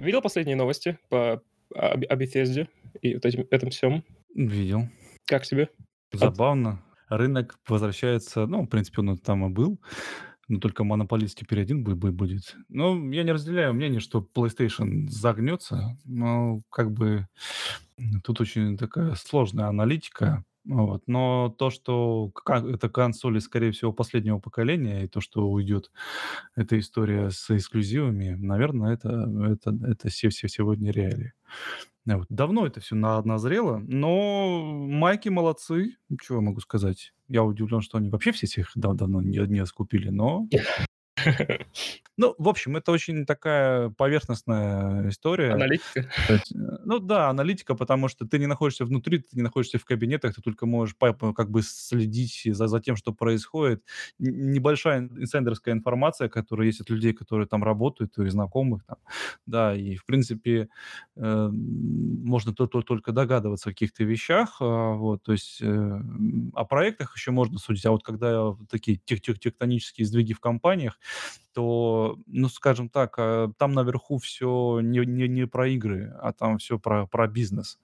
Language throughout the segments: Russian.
Видел последние новости по о, о Bethesda и вот этим, этом всем? Видел. Как тебе? Забавно. Рынок возвращается, ну, в принципе, он там и был, но только монополист теперь один бу- бу- будет. Ну, я не разделяю мнение, что PlayStation загнется, но как бы тут очень такая сложная аналитика. Вот. Но то, что это консоли, скорее всего, последнего поколения, и то, что уйдет эта история с эксклюзивами, наверное, это, это, это все, все сегодня реалии. Да, вот. Давно это все назрело, но майки молодцы. Чего я могу сказать? Я удивлен, что они вообще все их дав давно не не скупили, но ну, в общем, это очень такая поверхностная история. Аналитика. Э, ну да, аналитика, потому что ты не находишься внутри, ты не находишься в кабинетах, ты только можешь как бы следить за за тем, что происходит. Небольшая инсайдерская информация, которая есть от людей, которые там работают, и знакомых там. Да, и в принципе, э, можно то то только догадываться о каких-то вещах. А, вот, то есть, э, о проектах еще можно судить. А вот когда такие тех тех тектонические сдвиги в компаниях, то, ну, скажем так, а, там наверху все не не не про игры, а там все про про бизнес.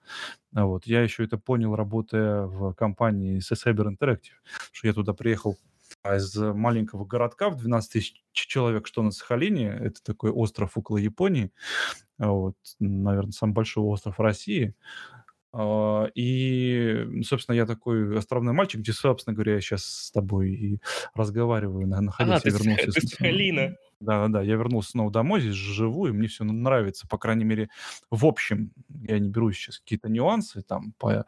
А, вот. Я еще это понял, работая в компании Cyber Interactive, что я туда приехал, а, из маленького городка в 12 тысяч человек, что на Сахалине. Это такой остров около Японии. А, вот, наверно, самый большой остров России. А, и, собственно, я такой островной мальчик, где, собственно говоря, я сейчас с тобой и разговариваю, на А, находясь. ты Я вернулся ты с с Сахалина. Да-да-да, я вернулся снова домой, здесь живу, и мне все нравится. По крайней мере, в общем, я не беру сейчас какие-то нюансы там по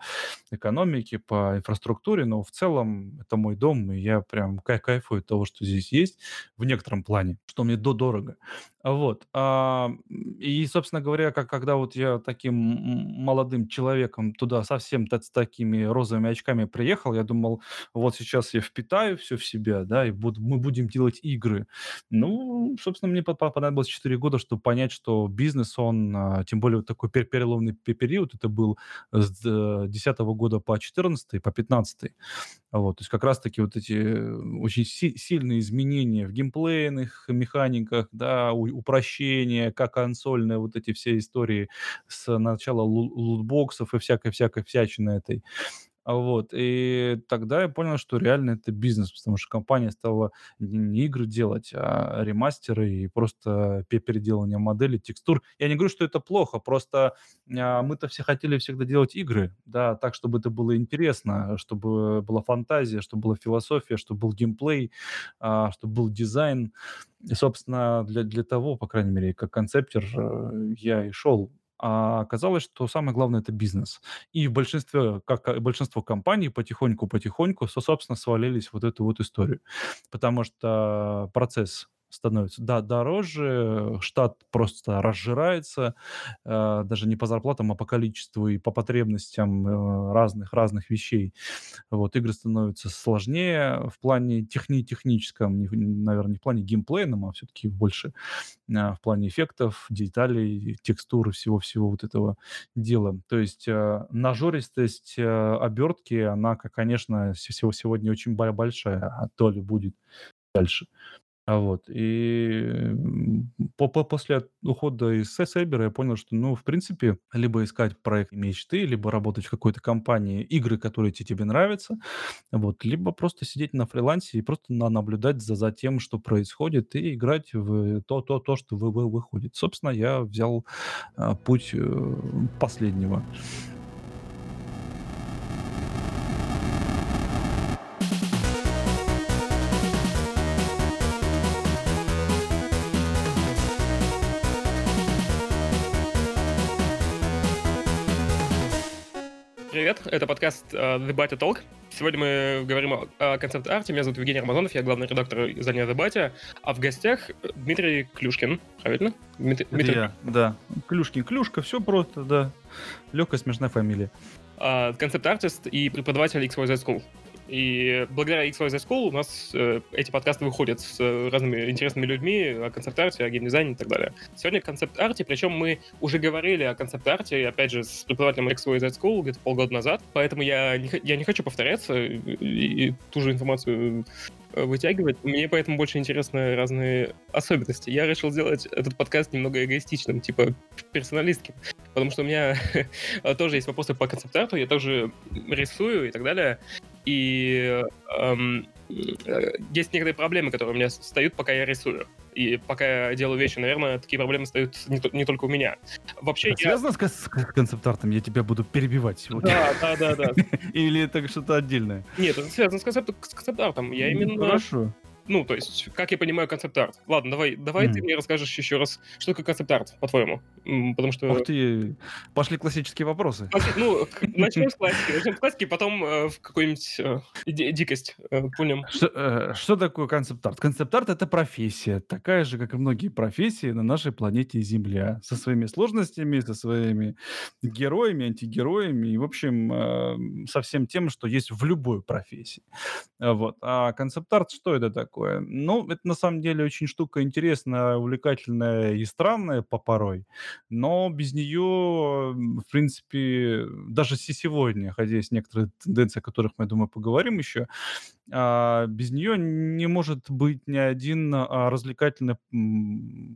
экономике, по инфраструктуре, но в целом это мой дом, и я прям кай кайфую от того, что здесь есть в некотором плане, что мне до дорого. Вот, а, и, собственно говоря, как когда вот я таким молодым человеком туда совсем с такими розовыми очками приехал, я думал: вот сейчас я впитаю все в себя, да, и буду мы будем делать игры. Ну, собственно, мне по по понадобилось 4 года, чтобы понять, что бизнес, он, а, тем более вот такой пе переломный пе период, это был с д 10 года по 14 по 15. Вот, то есть как раз таки вот эти э, очень си сильные изменения в геймплейных механиках, да, упрощение, как консольные вот эти все истории с начала лу лутбоксов и всякой-всякой всячины этой. А, вот, и тогда я понял, что реально это бизнес, потому что компания стала не игры делать, а ремастеры и просто пе переделывание моделей, текстур. Я не говорю, что это плохо, просто, а, мы-то все хотели всегда делать игры, да, так, чтобы это было интересно, чтобы была фантазия, чтобы была философия, чтобы был геймплей, а, чтобы был дизайн. И, собственно, для для того, по крайней мере, как концептер, э, я и шел. А оказалось, что самое главное- это бизнес. И в большинстве, как и большинство компаний, потихоньку-потихоньку, со собственно, свалились вот эту вот историю. Потому что процесс становится, да, дороже, штат просто разжирается, э, даже не по зарплатам, а по количеству и по потребностям, э, разных разных вещей. Вот, игры становятся сложнее в плане техни техническом, наверное, не в плане геймплейном, а все-таки больше, а, в плане эффектов, деталей, текстур и всего-всего вот этого дела. То есть, э, нажористость, э, обертки, она, конечно, се сего сегодня очень большая, а то ли будет дальше. А, вот, и, по по после ухода из Се Сейбера я понял, что, ну, в принципе, либо искать проект мечты, либо работать в какой-то компании, игры, которые те тебе нравятся, вот, либо просто сидеть на фрилансе и просто на наблюдать за за тем, что происходит, и играть в то то то, что вы вы выходит. Собственно, я взял, а, путь, э, последнего. Привет, это подкаст э, The Battle Talk. Сегодня мы говорим о, о концепт-арте. Меня зовут Евгений Рамазонов, я главный редактор издания The Battle. А в гостях Дмитрий Клюшкин, правильно? Это Дмитрий, я, да. Клюшкин, Клюшка, все просто, да. Легкая смешная фамилия. а, концепт-артист и преподаватель XYZ School. И благодаря XYZ School у нас э, эти подкасты выходят с э, разными интересными людьми о концепт-арте, о геймдизайне и так далее. Сегодня концепт-арте, причем мы уже говорили о концепт-арте, опять же, с преподавателем XYZ School где-то полгода назад, поэтому я не, я не хочу повторяться и, и ту же информацию Э, вытягивать. Мне поэтому больше интересны разные особенности. Я решил сделать этот подкаст немного эгоистичным, типа персоналистским, потому что у меня тоже есть вопросы по концепт-арту, я тоже рисую и так далее. И эм, э, есть некоторые проблемы, которые у меня встают, пока я рисую. И пока я делаю вещи, наверное, такие проблемы стоят не, не только у меня. Вообще, это я... связано с, с концепт-артом? Я тебя буду перебивать сегодня. Да, да, да, да. Или это что-то отдельное? Нет, это связано с концепт-артом. Я ну, именно... Хорошо. Ну, то есть, как я понимаю концепт-арт. Ладно, давай, давай mm. ты мне расскажешь еще раз, что такое концепт-арт, по-твоему. Потому что... Ух ты, пошли классические вопросы. Ну, начнем с классики. Начнем с классики, потом э, в какую-нибудь э, дикость э. Что, э, что такое концепт-арт? Концепт-арт — это профессия, такая же, как и многие профессии на нашей планете Земля, со своими сложностями, со своими героями, антигероями и, в общем, со всем тем, что есть в любой профессии. Вот. А концепт-арт, что это такое? Такое. Ну, это на самом деле очень штука интересная, увлекательная и странная по порой, но без нее, в принципе, даже сегодня, хотя есть некоторые тенденции, о которых мы, я думаю, поговорим еще, а, без нее не может быть ни один а, развлекательный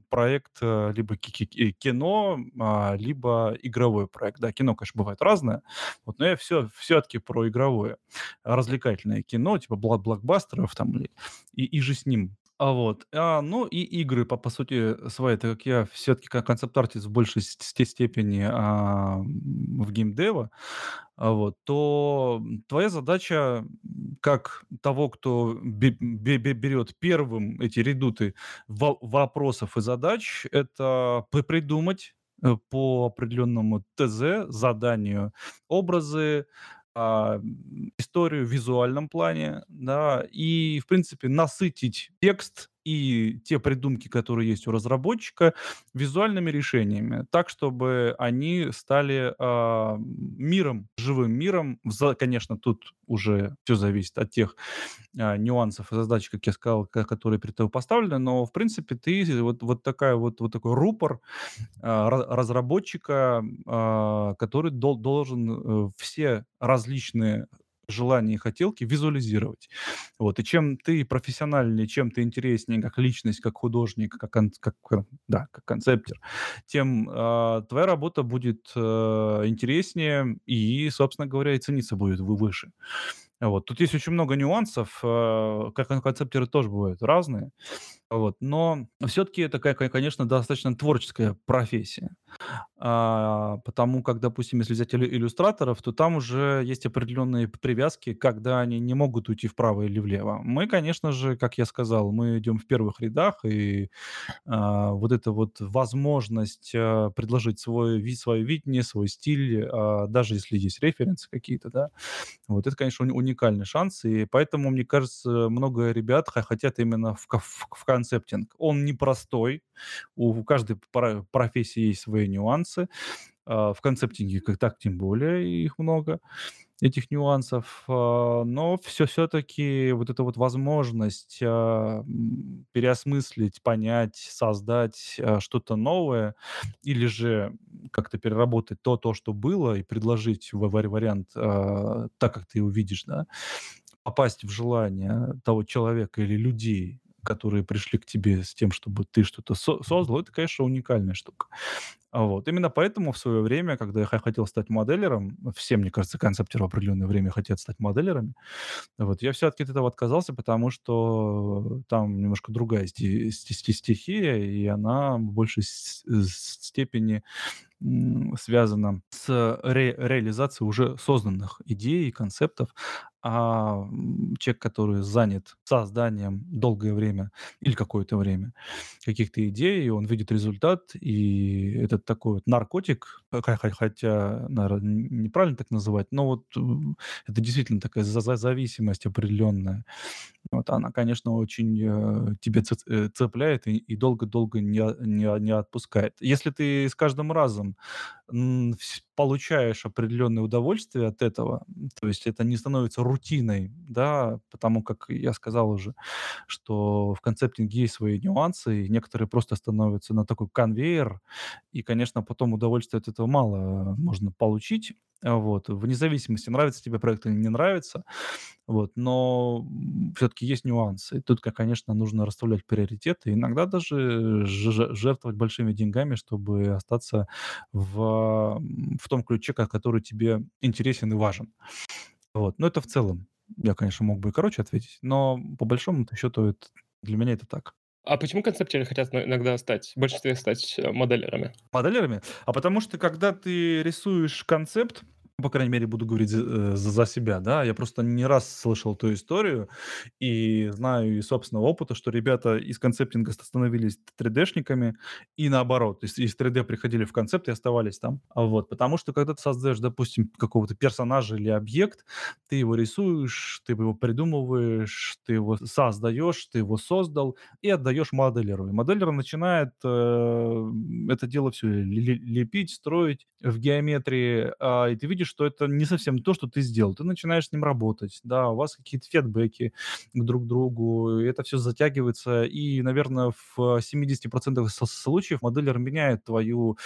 проект, а, либо кино, а, либо игровой проект. Да, кино, конечно, бывает разное, вот, но я все, все-таки про игровое. Развлекательное кино, типа блокбастеров там, и, и же с ним. А вот, а, ну и игры, по, по сути своей, так как я все-таки как концепт-артист в большей степени а, в геймдева, а, вот, то твоя задача, как того, кто берет первым эти редуты вопросов и задач, это придумать э, по определенному ТЗ, заданию, образы, а, историю в визуальном плане, да, и, в принципе, насытить текст и те придумки, которые есть у разработчика, визуальными решениями, так, чтобы они стали а, миром, живым миром. За, конечно, тут уже все зависит от тех а, нюансов и задач, как я сказал, которые перед тобой поставлены, но, в принципе, ты вот, вот, такая, вот, вот такой рупор а, разработчика, а, который дол, должен э, все различные желания и хотелки визуализировать. Вот. И чем ты профессиональнее, чем ты интереснее как личность, как художник, как, как, да, как концептер, тем э, твоя работа будет э, интереснее и, собственно говоря, и цениться будет выше. Вот. Тут есть очень много нюансов, э, как концептеры тоже бывают разные. Вот. Но все-таки это, конечно, достаточно творческая профессия. А, потому как, допустим, если взять иллюстраторов, то там уже есть определенные привязки, когда они не могут уйти вправо или влево. Мы, конечно же, как я сказал, мы идем в первых рядах, и а, вот эта вот возможность а, предложить свой вид, свое видение, свой стиль, а, даже если есть референсы какие-то, да, вот это, конечно, уникальный шанс, и поэтому, мне кажется, много ребят хотят именно в, в, в концептинг. Он непростой, у каждой профессии есть свои нюансы. А, в концептинге как так тем более их много, этих нюансов. А, но все все-таки вот эта вот возможность а, переосмыслить, понять, создать что-то новое или же как-то переработать то, то, что было, и предложить вариант так, как ты его видишь, да, попасть в желание того человека или людей, которые пришли к тебе с тем, чтобы ты что-то со- создал, это, конечно, уникальная штука. А вот. Именно поэтому в свое время, когда я хотел стать моделером, все, мне кажется, концептеры в определенное время хотят стать моделерами, вот, я все-таки от этого отказался, потому что там немножко другая сти- сти- стихия, и она в большей степени связана с ре- реализацией уже созданных идей и концептов, а человек, который занят созданием долгое время или какое-то время каких-то идей, он видит результат, и этот такой вот наркотик, хотя, наверное, неправильно так называть, но вот это действительно такая зависимость определенная. Вот она, конечно, очень э, тебя э, цепляет и долго-долго не, не, не отпускает. Если ты с каждым разом получаешь определенное удовольствие от этого. То есть это не становится рутиной, да, потому как я сказал уже, что в концептинге есть свои нюансы, и некоторые просто становятся на такой конвейер, и, конечно, потом удовольствие от этого мало можно получить. Вот. Вне зависимости, нравится тебе проект или не нравится. Вот. Но все-таки есть нюансы. И тут, конечно, нужно расставлять приоритеты. Иногда даже жертвовать большими деньгами, чтобы остаться в, в том ключе, который тебе интересен и важен. Вот. Но это в целом. Я, конечно, мог бы и короче ответить, но по большому счету это, для меня это так. А почему концептеры хотят иногда стать, в большинстве стать э, моделерами? Моделерами? А потому что, когда ты рисуешь концепт, по крайней мере, буду говорить за, э, за себя, да. Я просто не раз слышал ту историю и знаю из собственного опыта, что ребята из концептинга становились 3D-шниками и наоборот. Есть из 3D приходили в концепт и оставались там. А вот, потому что когда ты создаешь, допустим, какого-то персонажа или объект, ты его рисуешь, ты его придумываешь, ты его создаешь, ты его создал и отдаешь моделеру. И моделер начинает э, это дело все лепить, строить в геометрии, а, и ты видишь, что это не совсем то, что ты сделал. Ты начинаешь с ним работать, да, у вас какие-то фидбэки к друг другу, и это все затягивается, и, наверное, в 70% случаев моделер меняет твою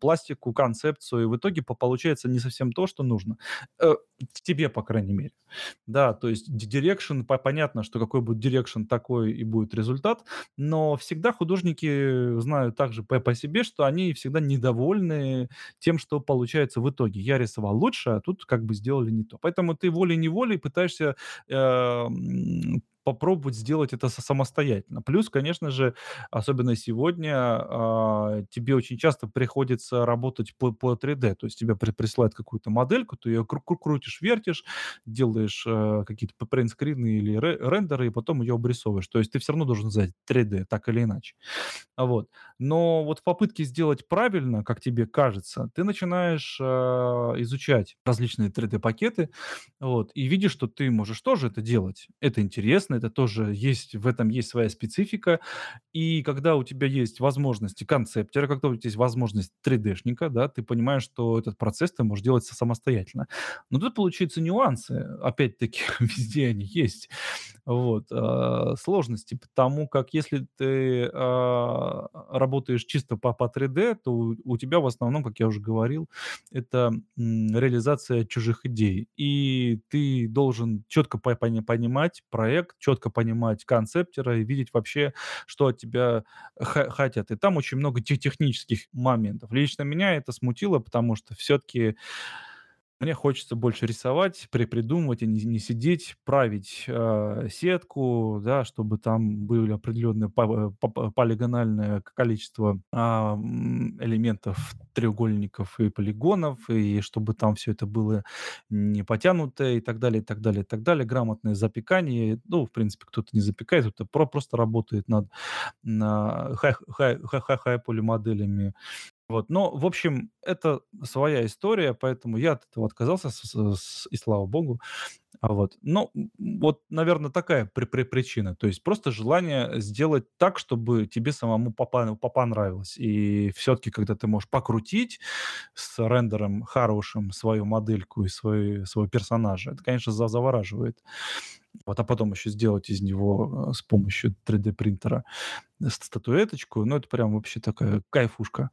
пластику, концепцию, и в итоге получается не совсем то, что нужно. Э, тебе, по крайней мере. Да, то есть direction, понятно, что какой будет direction, такой и будет результат, но всегда художники знают также по, по себе, что они всегда недовольны тем, что получается в итоге. Я рисовал лучше, а тут как бы сделали не то. Поэтому ты волей-неволей пытаешься э, попробовать сделать это самостоятельно. Плюс, конечно же, особенно сегодня, а, тебе очень часто приходится работать по, по 3D, то есть тебе при, присылают какую-то модельку, ты ее кру- кру- крутишь, вертишь, делаешь э, какие-то принтскрины или ре- рендеры, и потом ее обрисовываешь. То есть ты все равно должен знать 3D, так или иначе. Вот. Но вот в попытке сделать правильно, как тебе кажется, ты начинаешь э, изучать различные 3D-пакеты, вот, и видишь, что ты можешь тоже это делать. Это интересно, это тоже есть, в этом есть своя специфика. И когда у тебя есть возможности концептера, когда у тебя есть возможность 3D-шника, да, ты понимаешь, что этот процесс ты можешь делать самостоятельно. Но тут получаются нюансы. Опять-таки, везде они есть. Вот. Э, сложности, потому как если ты э, работаешь чисто по, по 3D, то у, у тебя в основном, как я уже говорил, это реализация чужих идей. И ты должен четко по- понимать проект, четко понимать концептера и видеть вообще, что от тебя хотят. И там очень много технических моментов. Лично меня это смутило, потому что все-таки мне хочется больше рисовать, припридумывать, а не, не сидеть, править э, сетку, да, чтобы там были определенное по- полигональное количество э, элементов, треугольников и полигонов, и чтобы там все это было не потянуто и так далее, и так далее, и так далее. Грамотное запекание. Ну, в принципе, кто-то не запекает, кто-то про- просто работает над на хай-полимоделями. Вот, но, в общем, это своя история, поэтому я от этого отказался, с, с, и слава богу. А вот, ну, вот, наверное, такая при, при, причина. То есть просто желание сделать так, чтобы тебе самому попа, понравилось. И все-таки, когда ты можешь покрутить с рендером хорошим свою модельку и свой, своего персонажа, это, конечно, завораживает. Вот, а потом еще сделать из него э, с помощью 3D-принтера статуэточку, ну, это прям вообще такая кайфушка.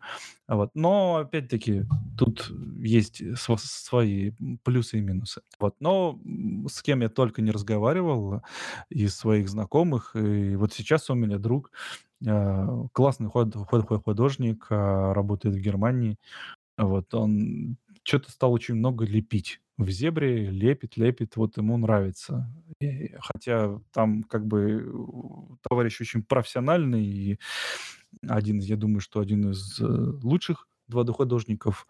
Вот. Но, опять-таки, тут есть свои плюсы и минусы. Вот. Но с кем я только не разговаривал из своих знакомых, и вот сейчас у меня друг, э, классный художник, а, работает в Германии, вот, он что-то стал очень много лепить в зебре, лепит, лепит, вот ему нравится. И, хотя там как бы товарищ очень профессиональный, и один, я думаю, что один из э, лучших 2D-художников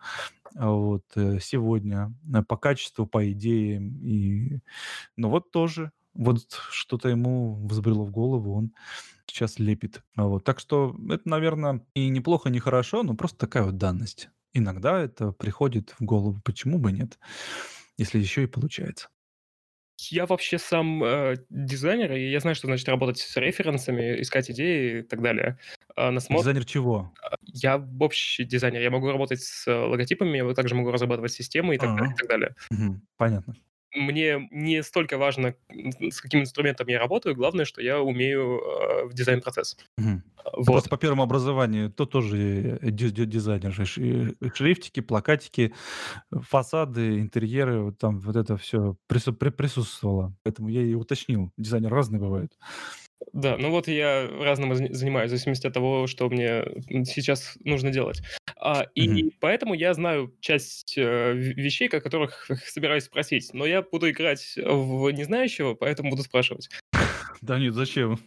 а, вот, э, сегодня э, по качеству, по идеям. И... Но вот тоже, вот что-то ему взбрело в голову, он сейчас лепит. А вот. Так что это, наверное, и неплохо, не хорошо, но просто такая вот данность. Иногда это приходит в голову, почему бы нет, если еще и получается. Я вообще сам э, дизайнер, и я знаю, что значит работать с референсами, искать идеи и так далее. а, насмотр Дизайнер чего? А, я общий дизайнер, я могу работать с логотипами, я также могу разрабатывать системы и так далее, и А, так далее. мгм, понятно. Мне не столько важно, с каким инструментом я работаю, главное, что я умею, а, в дизайн-процесс. Мгм. А, Я просто вот. по первому образованию то тоже, э, ди дизайнер. Ши шрифтики, плакатики, фасады, интерьеры, вот там вот это прису при присутствовало. Поэтому я и уточнил. Дизайнеры разные бывают. Да, ну вот я разным зани занимаюсь, в зависимости от того, что мне, сейчас нужно делать. А, и поэтому я знаю часть, э, вещей, о которых собираюсь спросить, но я буду играть в незнающего, поэтому буду спрашивать. Да нет, зачем?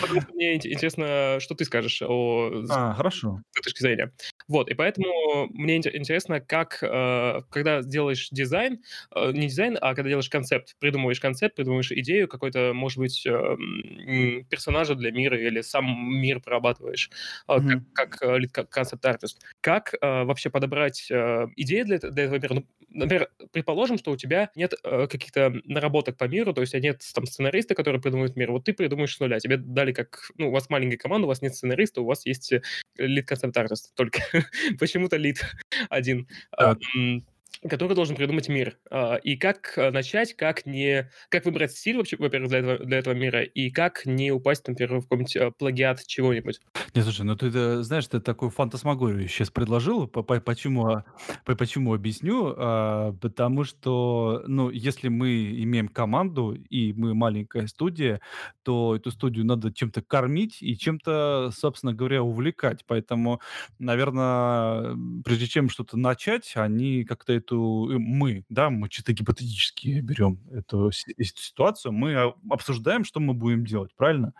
Потому что мне инте интересно, что ты скажешь о с А, хорошо. точки зрения. Вот, и поэтому мне инте интересно, как, э, когда делаешь дизайн, э, не дизайн, а когда делаешь концепт, придумываешь концепт, придумываешь идею какой-то, может быть, м, персонажа для мира или сам мир прорабатываешь, а, как как, э, концепт-артист. Как, э, вообще подобрать, э, идеи для для этого мира? Ну, например, предположим, что у тебя нет, э, каких-то наработок по миру, то есть, нет там сценариста, который придумывает мир. Вот ты придумаешь с нуля. Тебе дали как ну, у вас маленькая команда, у вас нет сценариста, у вас есть, э, лид концепт-артист только. Почему-то лид 1, а, Так. м, который должен придумать мир. А, и как, э, начать, как не как выбрать стиль вообще, во-первых, для этого для этого мира, и как не упасть, например, в какой-нибудь, э, плагиат чего-нибудь? Не, слушай, ну ты это, знаешь, ты такую фантасмагорию щас предложил. По по почему, а, по почему объясню. А, потому что, ну, если мы имеем команду и мы маленькая студия, то эту студию надо чем-то кормить и чем-то, собственно говоря, увлекать. Поэтому, наверно, м, прежде чем что-то начать, они как-то эту э, мы, да, мы чисто гипотетически берем эту си ситуацию, мы а обсуждаем, что мы будем делать, правильно?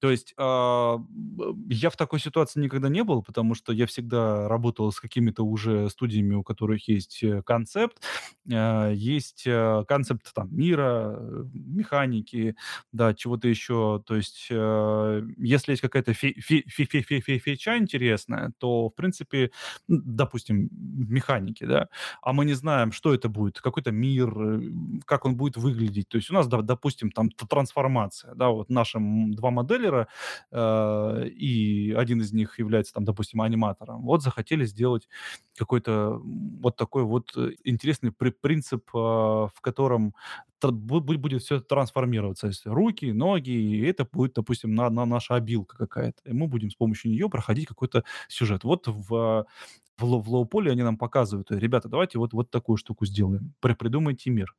То есть, б я в такой ситуации никогда не был, потому что я всегда работал с какими-то уже студиями, у которых есть, э, концепт, а, есть, а, концепт там мира, э, механики, да, чего-то еще. То есть, а, если есть какая-то фи фи фи фи фи фи фича интересная, то, в принципе, допустим, в механике, да, а мы не знаем, что это будет, какой-то мир, э, как он будет выглядеть. То есть у нас, доп допустим, там трансформация, да, вот наши, м, 2 моделера, а, и 1 из них является там, допустим, аниматором. Вот захотели сделать какой-то, вот такой вот, э, интересный при принцип, а, в котором будет всё трансформироваться. Если руки, ноги, и это будет, допустим, на на наша абилка какая-то. И мы будем с помощью нее проходить какой-то сюжет. Вот в в low в low-poly они нам показывают: "Ребята, давайте вот вот такую штуку сделаем. При придумайте мир".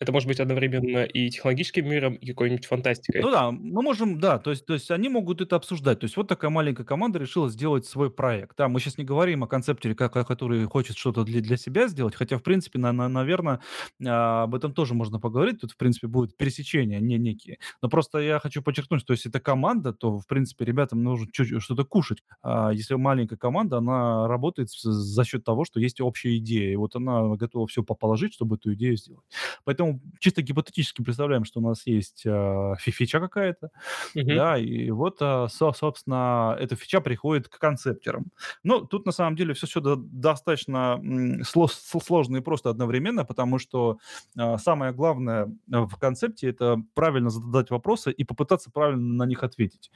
Это может быть одновременно и технологическим миром, и какой-нибудь фантастикой. Ну да, мы можем, да, то есть то есть они могут это обсуждать. То есть вот такая маленькая команда решила сделать свой проект. Да, мы щас не говорим о ка который хочет что-то для для себя сделать, хотя, в принципе, на на наверно, а, об этом тоже можно поговорить. Тут, в принципе, будут пересечения не некие. Но просто я хочу подчеркнуть, что если это команда, то, в принципе, ребятам нужно чуть что-то кушать. А если маленькая команда, она работает за счет того, что есть общая идея. И вот она готова по положить, чтобы эту идею сделать. Поэтому чисто гипотетически представляем, что у нас есть, а, фи фича какая-то, Мгм. да, и вот, а, со собственно, эта фича приходит к концептерам. Но тут на самом деле до достаточно, сложно и просто одновременно, потому что, а, самое главное, а, в концепте- это правильно задать вопросы и попытаться правильно на них ответить.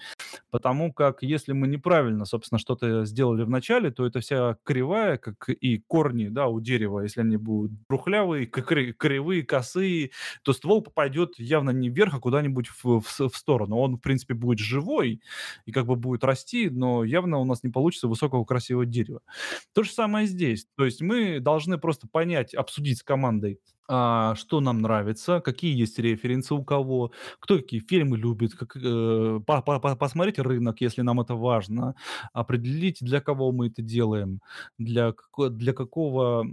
Потому как если мы неправильно, собственно, что-то сделали в начале, то эта вся кривая, как и корни, да, у дерева, если они будут трухлявые, кривые, косые, то ствол попадет явно не вверх, а куда-нибудь в в в сторону. Он, в принципе, будет живой и как бы будет расти, но явно у нас не получится высокого красивого дерева. То же самое здесь. То есть мы должны просто понять, обсудить с командой, а, что нам нравится, какие есть референсы у кого, кто какие фильмы любит, как, э, по по по посмотреть рынок, если нам это важно, определить, для кого мы это делаем, для для какого,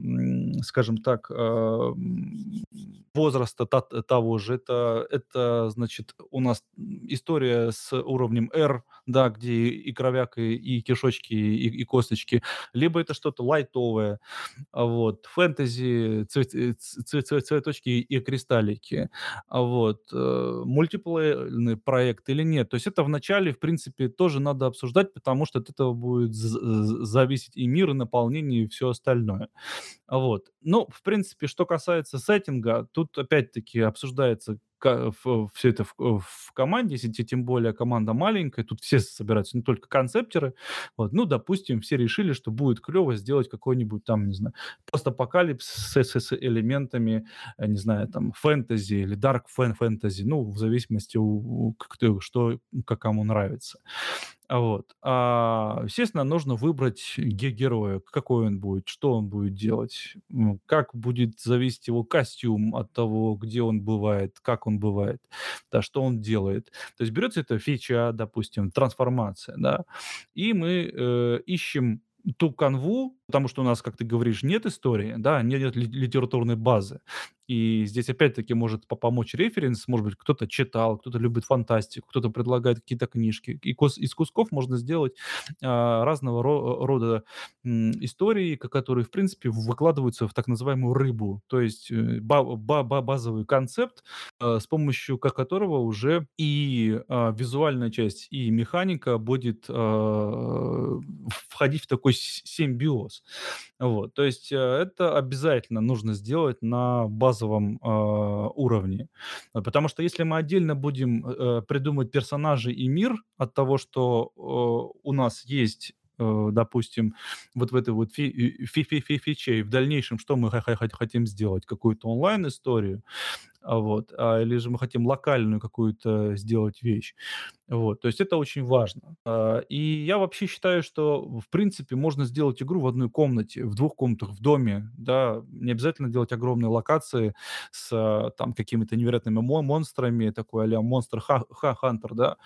скажем так, м, возраста та того же. Это это, значит, у нас, история с уровнем R, да, где и кровяк, и и кишочки, и и косточки, либо это что-то лайтовое, вот, фэнтези, цвет э, ц ц цветочки и кристаллики, а, вот, э, мультиплеерный проект или нет. То есть это вначале, в принципе, тоже надо обсуждать, потому что от этого будет зависеть и мир, и наполнение, и всё остальное. Вот. Ну, в принципе, что касается сеттинга, тут опять-таки обсуждается ф всё это в э, в команде, если те тем более команда маленькая, тут все собираются, не только концептеры. Вот, ну, допустим, все решили, что будет клево сделать какой-нибудь там, не знаю, постапокалипсис с с элементами, э, не знаю, там, фэнтези или дарк фэн фэнтези, ну, в зависимости у у кто что как кому нравится. А вот. А, естественно, нужно выбрать ге героя, какой он будет, что он будет делать, как будет зависеть его костюм от того, где он бывает, как он бывает, да, что он делает. То есть берется эта фича, допустим, трансформация, да, и мы, э, ищем ту канву, потому что у нас, как ты говоришь, нет истории, да, нет ли литературной базы. И здесь опять-таки может по помочь референс. Может быть, кто-то читал, кто-то любит фантастику, кто-то предлагает какие-то книжки. И из кусков можно сделать, а, разного ро рода, м, истории, ко которые, в принципе, выкладываются в так называемую рыбу. То есть, э, ба ба ба базовый концепт, а, с помощью ко которого уже и, а, визуальная часть, и механика будет, а, входить в такой симбиоз. Вот. То есть, э, это обязательно нужно сделать на базовом, а, уровне. А, потому что если мы отдельно будем, э, придумывать персонажей и мир от того, что, э, у нас есть, э, допустим, вот в этой вот фи фи фи фи фиче, и в дальнейшем что мы хотим сделать? Какую-то онлайн-историю? А, вот, а, или же мы хотим локальную какую-то сделать вещь. Вот, то есть это очень важно. А, и я вообще считаю, что, в принципе, можно сделать игру в одной комнате, в двух комнатах, в доме, да. Не обязательно делать огромные локации с, а, там какими-то невероятными мо монстрами, такой а-ля Monster ха ха Hunter, да,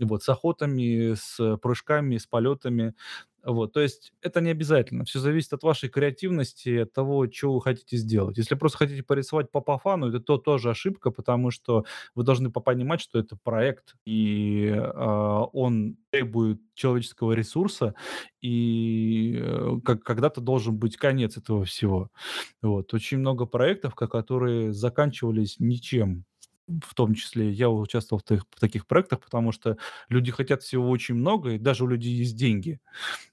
вот, с охотами, с прыжками, с полетами. Вот, то есть это не обязательно. Все зависит от вашей креативности, от того, чё вы хотите сделать. Если просто хотите порисовать по по это то тоже ошибка, потому что вы должны по понимать, что это проект, и, а, он требует человеческого ресурса, и, э, как когда-то должен быть конец этого всего. Вот. Очень много проектов, ко которые заканчивались ничем. В том числе я участвовал в тых в таких проектах, потому что люди хотят всего очень много, и даже у людей есть деньги.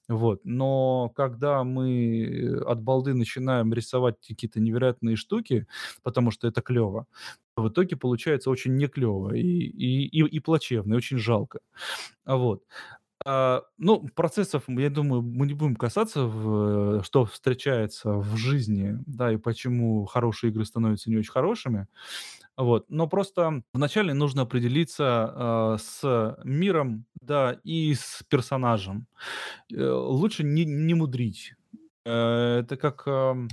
Вот. Но когда мы от балды начинаем рисовать какие-то невероятные штуки, потому что это клево, в итоге получается очень не клево и и и и плачевно, и очень жалко. Вот. А, ну, процессов, я думаю, мы не будем касаться, в что встречается в жизни, да, и почему хорошие игры становятся не очень хорошими. Вот. Но просто вначале нужно определиться, а, с миром, да, и с персонажем. Э, лучше не не мудрить. Э, это как, ам,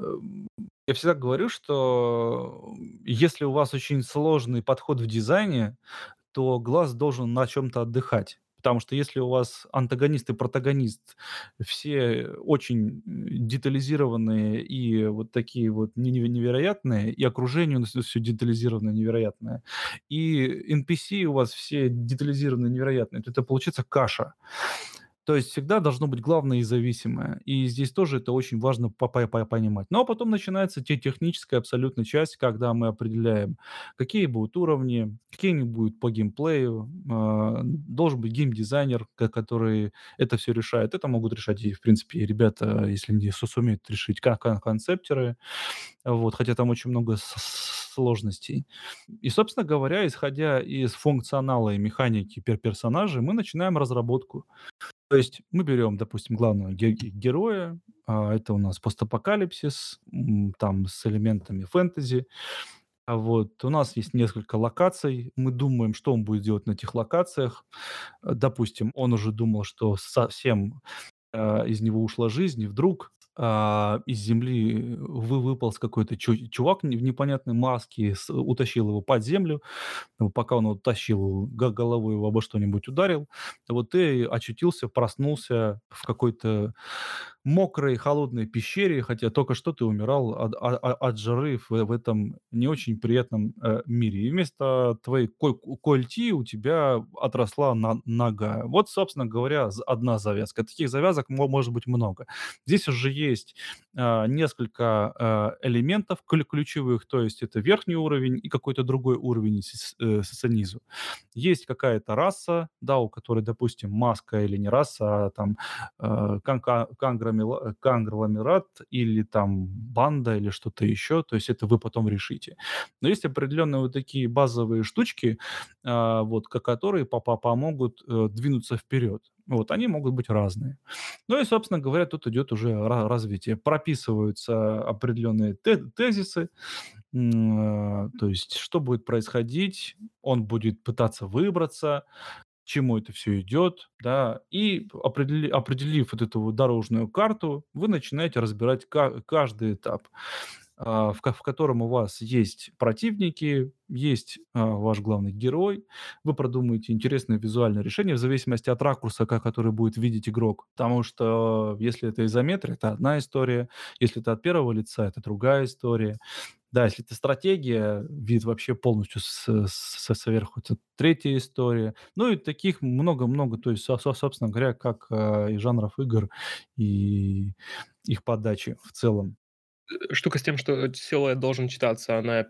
эм, я всегда говорю, что если у вас очень сложный подход в дизайне, то глаз должен на чём-то отдыхать. Потому что если у вас антагонист и протагонист все очень детализированные и вот такие вот не неверо невероятные, и окружение у нас всё детализированное, невероятное, и NPC у вас все детализированные, невероятные, то это получается каша. То есть всегда должно быть главное и зависимое. И здесь тоже это очень важно по по по понимать. Ну, а потом начинается те техническая абсолютно часть, когда мы определяем, какие будут уровни, какие они будут по геймплею. А, должен быть геймдизайнер, ко который это всё решает. Это могут решать и, в принципе, и ребята, если су сумеют решить, концептеры. Вот, хотя там очень много сложностей. И, собственно говоря, исходя из функционала и механики пер персонажей, мы начинаем разработку. То есть мы берем, допустим, главного ге героя, а, это у нас постапокалипсис, там с элементами фэнтези. А, вот. У нас есть несколько локаций. Мы думаем, что он будет делать на этих локациях. Э, допустим, он уже думал, что совсем, а, из него ушла жизнь, и вдруг, а, из земли вы выполз какой-то чу чувак в непонятной маске, с утащил его под землю. Пока он его тащил, го головой его обо что-нибудь ударил. Вот и очутился, проснулся в какой-то мокрой, холодной пещере, хотя только что ты умирал от а а от жары в в этом не очень приятном, э, мире. И вместо твоей ко культи у тебя отросла на нога. Вот, собственно говоря, одна завязка. Таких завязок мо может быть много. Здесь уже есть, а, несколько, а, элементов клю ключевых, то есть это верхний уровень и какой-то другой уровень с э, снизу. Есть какая-то раса, да, у которой, допустим, маска или не раса, а там, а, кан ка кангро конгромила- конгломерат или там банда или что-то еще, то есть это вы потом решите. Но есть определенные вот такие базовые штучки, а, вот, которые помогут э, двинуться вперед. Вот, они могут быть разные. Ну и, собственно говоря, тут идет уже развитие. Прописываются определенные тезисы, а, то есть что будет происходить, он будет пытаться выбраться, чему это все идет, да, и определи, определив вот эту дорожную карту, вы начинаете разбирать каждый этап. А, в, в котором у вас есть противники, есть а, ваш главный герой, вы продумаете интересное визуальное решение в зависимости от ракурса, который будет видеть игрок. Потому что если это изометр, это одна история, если это от первого лица, это другая история. Да, если это стратегия, вид вообще полностью с, с, сверху, это третья история. Ну и таких много-много, то есть, собственно говоря, как э, и жанров игр, и их подачи в целом штука с тем, что силуэт должен читаться, она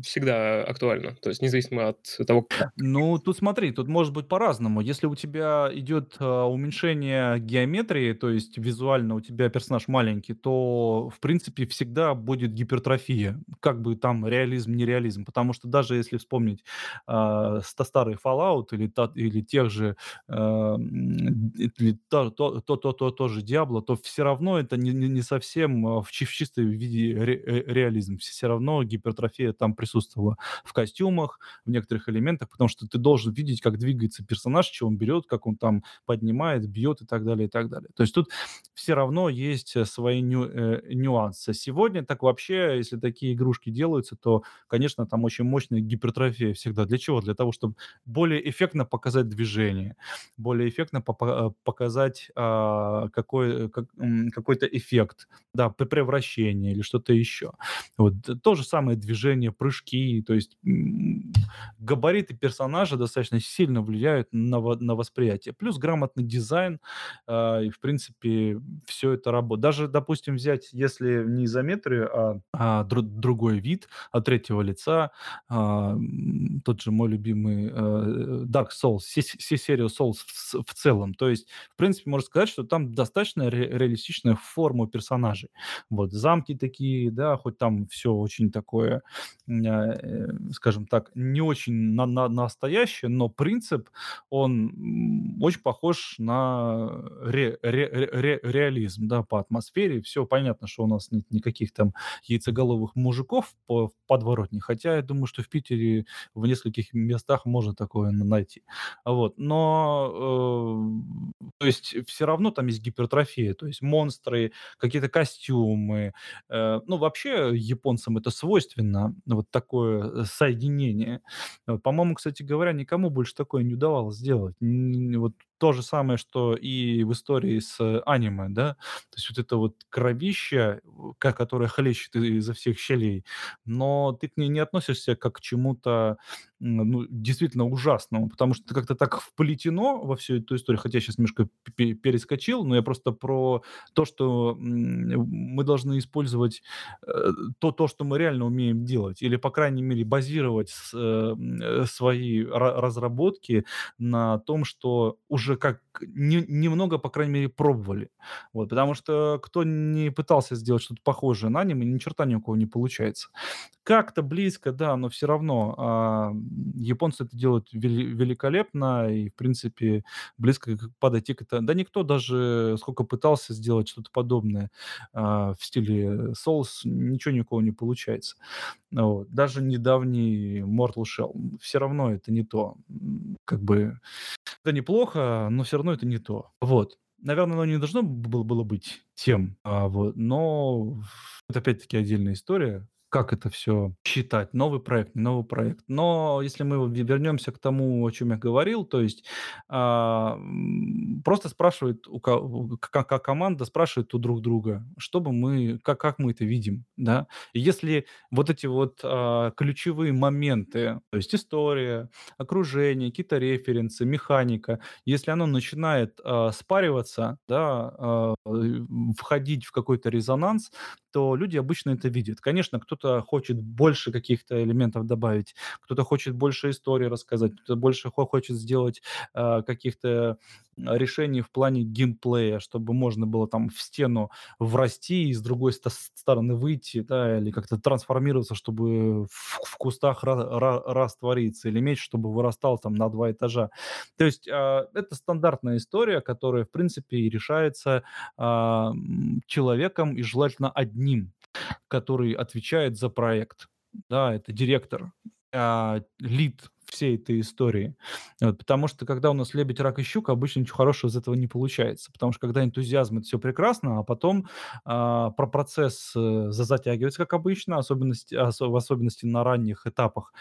всегда актуальна. То есть независимо от того, как... Ну, тут смотри, тут может быть по-разному. Если у тебя идет а, уменьшение геометрии, то есть визуально у тебя персонаж маленький, то, в принципе, всегда будет гипертрофия. Как бы там реализм, нереализм. Потому что даже если вспомнить э, старый Fallout или, или тех же э, или то, то, то, то, то, то же Diablo, то все равно это не, не совсем в, в чистой в виде ре- э, реализм. Все равно гипертрофия там присутствовала в костюмах, в некоторых элементах, потому что ты должен видеть, как двигается персонаж, что он берет, как он там поднимает, бьет и так далее, и так далее. То есть тут все равно есть э, свои ню- э, нюансы. Сегодня так вообще, если такие игрушки делаются, то, конечно, там очень мощная гипертрофия всегда. Для чего? Для того, чтобы более эффектно показать движение, более эффектно показать а, какой, как, какой-то эффект, да, превращение движение или что-то еще. Вот то же самое движение, прыжки, то есть габариты персонажа достаточно сильно влияют на, на восприятие. Плюс грамотный дизайн, э, и в принципе все это работает. Даже, допустим, взять, если не изометрию, а, а дру, другой вид от третьего лица, э, тот же мой любимый э, Dark Souls, все серию Souls в, в целом. То есть, в принципе, можно сказать, что там достаточно ре реалистичная форма персонажей. Вот, замки замки такие, да, хоть там все очень такое, э, скажем так, не очень на, на, настоящее, но принцип, он очень похож на ре, ре, ре, реализм, да, по атмосфере. Все понятно, что у нас нет никаких там яйцеголовых мужиков по подворотне, хотя я думаю, что в Питере в нескольких местах можно такое найти. Вот, но, э, то есть все равно там есть гипертрофия, то есть монстры, какие-то костюмы, Э, ну, вообще японцам это свойственно, вот такое э, соединение. Э, по-моему, кстати говоря, никому больше такое не удавалось сделать. Вот то же самое, что и в истории с аниме, да. То есть вот это вот кровище, которое хлещет изо всех щелей, но ты к ней не относишься как к чему-то, ну, действительно ужасному, потому что как-то так вплетено во всю эту историю, хотя я сейчас немножко перескочил, но я просто про то, что мы должны использовать э, то, то, что мы реально умеем делать, или, по крайней мере, базировать э, свои разработки на том, что уже как не, немного, по крайней мере, пробовали. Вот, потому что кто не пытался сделать что-то похожее на аниме, ни черта ни у кого не получается. Как-то близко, да, но все равно а, японцы это делают вели- великолепно и, в принципе, близко подойти к этому. Да никто даже, сколько пытался сделать что-то подобное а, в стиле Souls, ничего никого не получается. Вот. Даже недавний Mortal Shell. Все равно это не то. Как бы это неплохо, но все равно это не то. Вот. Наверное, оно не должно было, быть тем, а, вот, но это опять-таки отдельная история как это все считать, новый проект, не новый проект. Но если мы вернемся к тому, о чем я говорил, то есть а, просто спрашивает, у, как, команда спрашивает у друг друга, чтобы мы, как, как мы это видим, да. И если вот эти вот а, ключевые моменты, то есть история, окружение, какие-то референсы, механика, если оно начинает а, спариваться, да, а, входить в какой-то резонанс, то люди обычно это видят. Конечно, кто-то хочет больше каких-то элементов добавить, кто-то хочет больше истории рассказать, кто-то больше хочет сделать э, каких-то решений в плане геймплея, чтобы можно было там в стену врасти и с другой стороны выйти, да, или как-то трансформироваться, чтобы в, в кустах ra- ra- раствориться, или меч, чтобы вырастал там на два этажа. То есть э, это стандартная история, которая, в принципе, и решается э, человеком и желательно одним, который отвечает за проект. Да, это директор, э, лид всей этой истории. Вот, потому что когда у нас лебедь, рак и щука, обычно ничего хорошего из этого не получается. Потому что когда энтузиазм, это все прекрасно, а потом а, про процесс э, затягивается, как обычно, особенности, ос, в особенности на ранних этапах.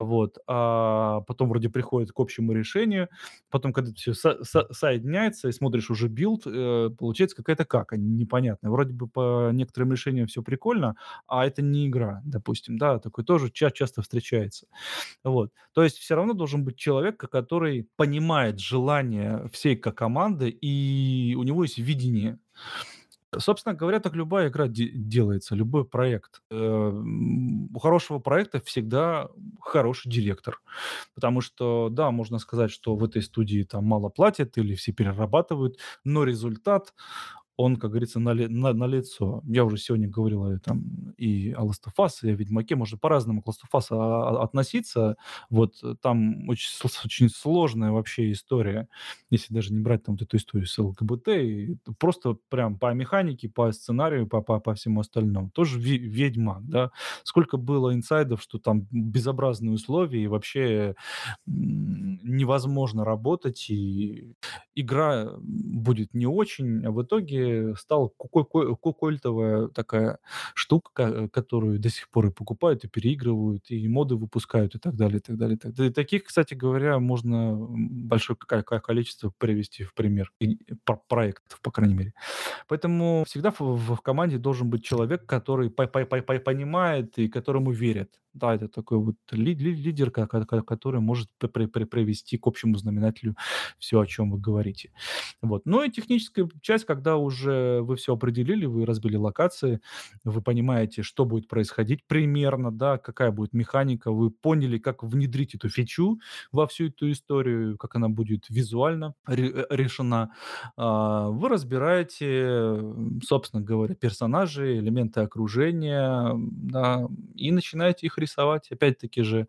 Вот, а потом вроде приходит к общему решению. Потом, когда все со- со- соединяется и смотришь уже build, э, получается какая-то кака непонятная. Вроде бы по некоторым решениям все прикольно, а это не игра, допустим, да, такой тоже ча- часто встречается. Вот. То есть все равно должен быть человек, который понимает желание всей команды, и у него есть видение. Собственно говоря, так любая игра де- делается, любой проект. Э, У хорошего проекта всегда хороший директор. Потому что, да, можно сказать, что в этой студии там мало платят или все перерабатывают, но результат он, как говорится, на, на, на лицо. Я уже сегодня говорил там, и о Last of Us, и о Ведьмаке. Можно по-разному к Last of Us относиться. Вот э, там очень, очень сложная вообще история, если даже не брать там вот эту историю с ЛГБТ. И просто прям по механике, по сценарию, по, по, по всему остальному. Тоже Ведьмак, да. Сколько было инсайдов, что там безобразные условия, и вообще невозможно работать, и игра будет не очень, а в итоге стал культовая такая штука, которую до сих пор и покупают, и переигрывают, и моды выпускают, и так далее, и так далее. И так далее. И таких, кстати говоря, можно большое количество привести в пример проектов, по крайней мере. Поэтому всегда в, в команде должен быть человек, который по по по понимает и которому верят. Да, это такой вот ли ли лидер, который может при при привести к общему знаменателю все, о чем вы говорите. Вот. Ну и техническая часть, когда уже вы все определили, вы разбили локации, вы понимаете, что будет происходить примерно, да, какая будет механика, вы поняли, как внедрить эту фичу во всю эту историю, как она будет визуально ре решена. А, вы разбираете, собственно говоря, персонажей, элементы окружения, да, и начинаете их рисовать. Опять-таки же,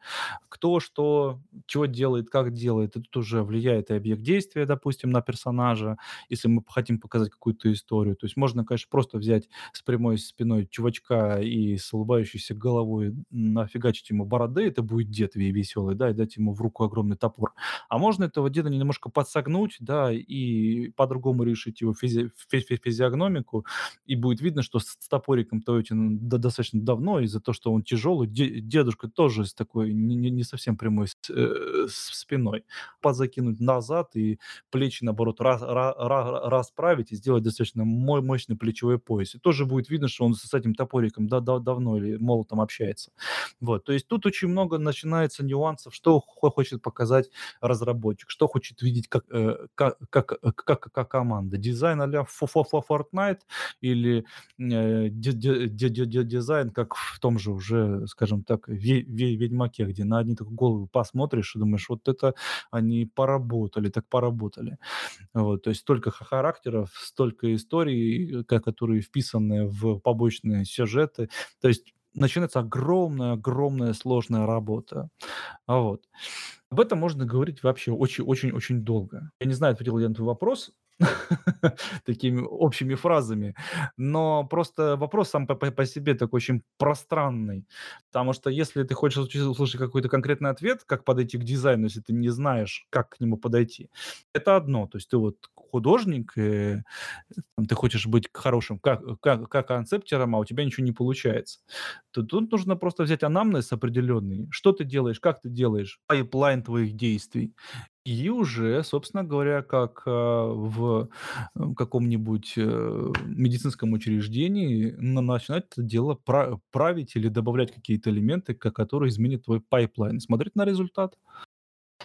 кто что, чего делает, как делает, это уже влияет и объект действия, допустим, на персонажа, если мы хотим показать какую-то историю. То есть можно, конечно, просто взять с прямой спиной чувачка и с улыбающейся головой нафигачить ему бороды, это будет дед веселый, да, и дать ему в руку огромный топор. А можно этого деда немножко подсогнуть, да, и по-другому решить его физи- фи- физиогномику, и будет видно, что с топориком Тойотин достаточно давно, из-за того, что он тяжелый, дедушка тоже с такой не, не совсем прямой с, э, с спиной. Подзакинуть назад и плечи, наоборот, раз, раз, расправить и сделать достаточно мощный плечевой пояс. И тоже будет видно, что он с этим топориком да, да, давно или молотом общается. Вот. То есть тут очень много начинается нюансов, что хочет показать разработчик, что хочет видеть как, э, как, как, как, как команда. Дизайн а-ля Fortnite или э, дизайн, как в том же уже, скажем так, Ведьмаке, где на одни только головы посмотришь и думаешь, вот это они поработали, так поработали. Вот, то есть столько характеров, столько историй, которые вписаны в побочные сюжеты. То есть начинается огромная-огромная сложная работа. Вот. Об этом можно говорить вообще очень-очень-очень долго. Я не знаю, ответил я на твой вопрос такими общими фразами, но просто вопрос сам по, по, себе такой очень пространный, потому что если ты хочешь услышать какой-то конкретный ответ, как подойти к дизайну, если ты не знаешь, как к нему подойти, это одно, то есть ты вот художник, и, ты хочешь быть хорошим как, как, как концептером, а у тебя ничего не получается, то тут нужно просто взять анамнез определенный, что ты делаешь, как ты делаешь, pipeline твоих действий, и уже, собственно говоря, как, а, в, э, каком-нибудь, э, медицинском учреждении на начинать это дело пра править или добавлять какие-то элементы, ко которые изменят твой pipeline, смотреть на результат.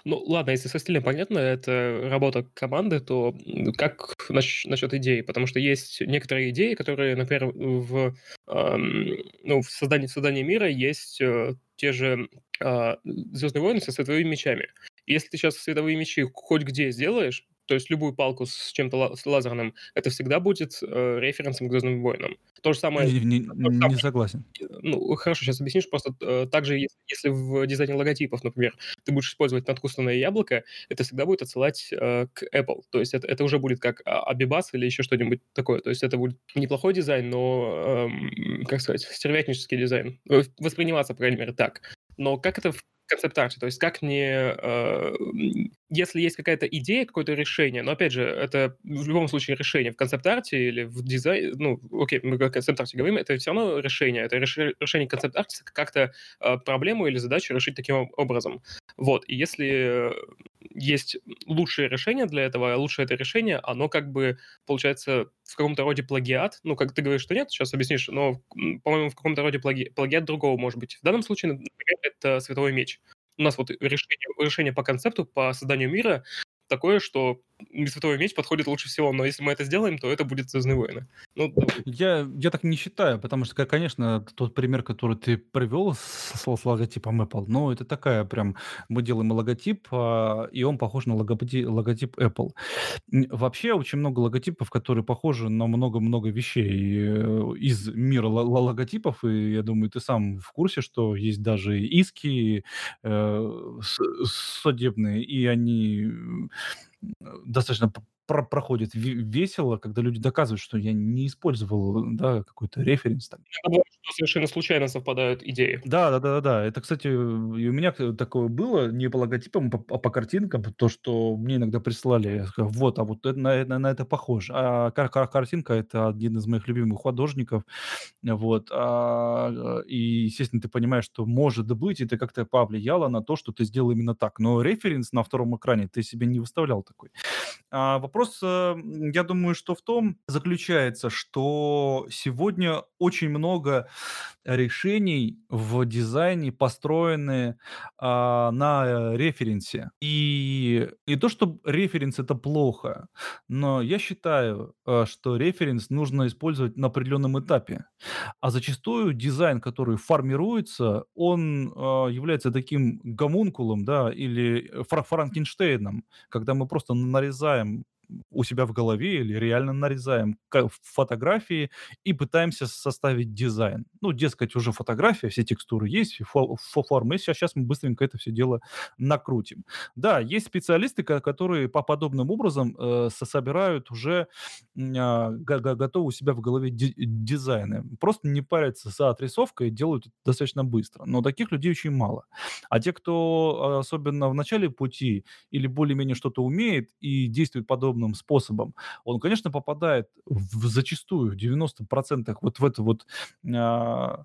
Ну, ладно, если со стилем понятно, это работа команды, то как нач- насчет идей? Потому что есть некоторые идеи, которые, например, в, эм, ну, в создании, создании мира есть э, те же э, Звездные войны со световыми мечами. Если ты сейчас световые мечи хоть где сделаешь, то есть любую палку с чем-то с лазерным, это всегда будет э, референсом к «Звездным войнам». То же самое... Не, не, не согласен. Ну, хорошо, сейчас объяснишь. Просто э, также, если, если в дизайне логотипов, например, ты будешь использовать надкусанное яблоко, это всегда будет отсылать э, к Apple. То есть это, это уже будет как Абибас или еще что-нибудь такое. То есть это будет неплохой дизайн, но, э, как сказать, стервятнический дизайн. Восприниматься, по крайней мере, так. Но как это в концепт-арте. То есть как не... Э, если есть какая-то идея, какое-то решение, но, опять же, это в любом случае решение в концепт-арте или в дизайне, ну, окей, мы о концепт-арте говорим, это все равно решение. Это решение концепт-арта как-то э, проблему или задачу решить таким образом. Вот, и если есть лучшее решение для этого, а лучшее это решение, оно как бы получается в каком-то роде плагиат. Ну, как ты говоришь, что нет, сейчас объяснишь, но, по-моему, в каком-то роде плаги... плагиат другого может быть. В данном случае, например, это световой меч. У нас вот решение, решение по концепту, по созданию мира такое, что Световой меч подходит лучше всего, но если мы это сделаем, то это будет Звездные войны. Ну, я, я так не считаю, потому что, конечно, тот пример, который ты привел с, с логотипом Apple, ну, это такая прям, мы делаем логотип, а, и он похож на логотип, логотип Apple. Вообще очень много логотипов, которые похожи на много-много вещей э, из мира логотипов, и я думаю, ты сам в курсе, что есть даже иски э, судебные, и они достаточно про проходит весело, когда люди доказывают, что я не использовал, да, какой-то референс там. Я что совершенно случайно совпадают идеи. Да, да, да, да. Это, кстати, и у меня такое было не по логотипам, а по картинкам, то, что мне иногда прислали, я сказал, вот, а вот это, на, на, на это похоже. А кар кар картинка это один из моих любимых художников, вот. А, и, естественно, ты понимаешь, что может быть, это как-то повлияло на то, что ты сделал именно так. Но референс на втором экране ты себе не выставлял такой. А вопрос, э, я думаю, что в том заключается, что сегодня очень много решений в дизайне построены а, на референсе. И не то, что референс это плохо, но я считаю, э, что референс нужно использовать на определенном этапе. А зачастую дизайн, который формируется, он э, является таким гомункулом, да, или фра Франкенштейном, когда мы просто нарезаем у себя в голове или реально нарезаем фотографии и пытаемся составить дизайн. Ну, дескать, уже фотография, все текстуры есть, фо формы есть, сейчас мы быстренько это все дело накрутим. Да, есть специалисты, которые по подобным образом э, собирают уже э, готовы у себя в голове дизайны. Просто не парятся за отрисовкой, делают это достаточно быстро. Но таких людей очень мало. А те, кто особенно в начале пути или более-менее что-то умеет и действует подобным способом, он, конечно, попадает в, зачастую в 90% вот в это вот а,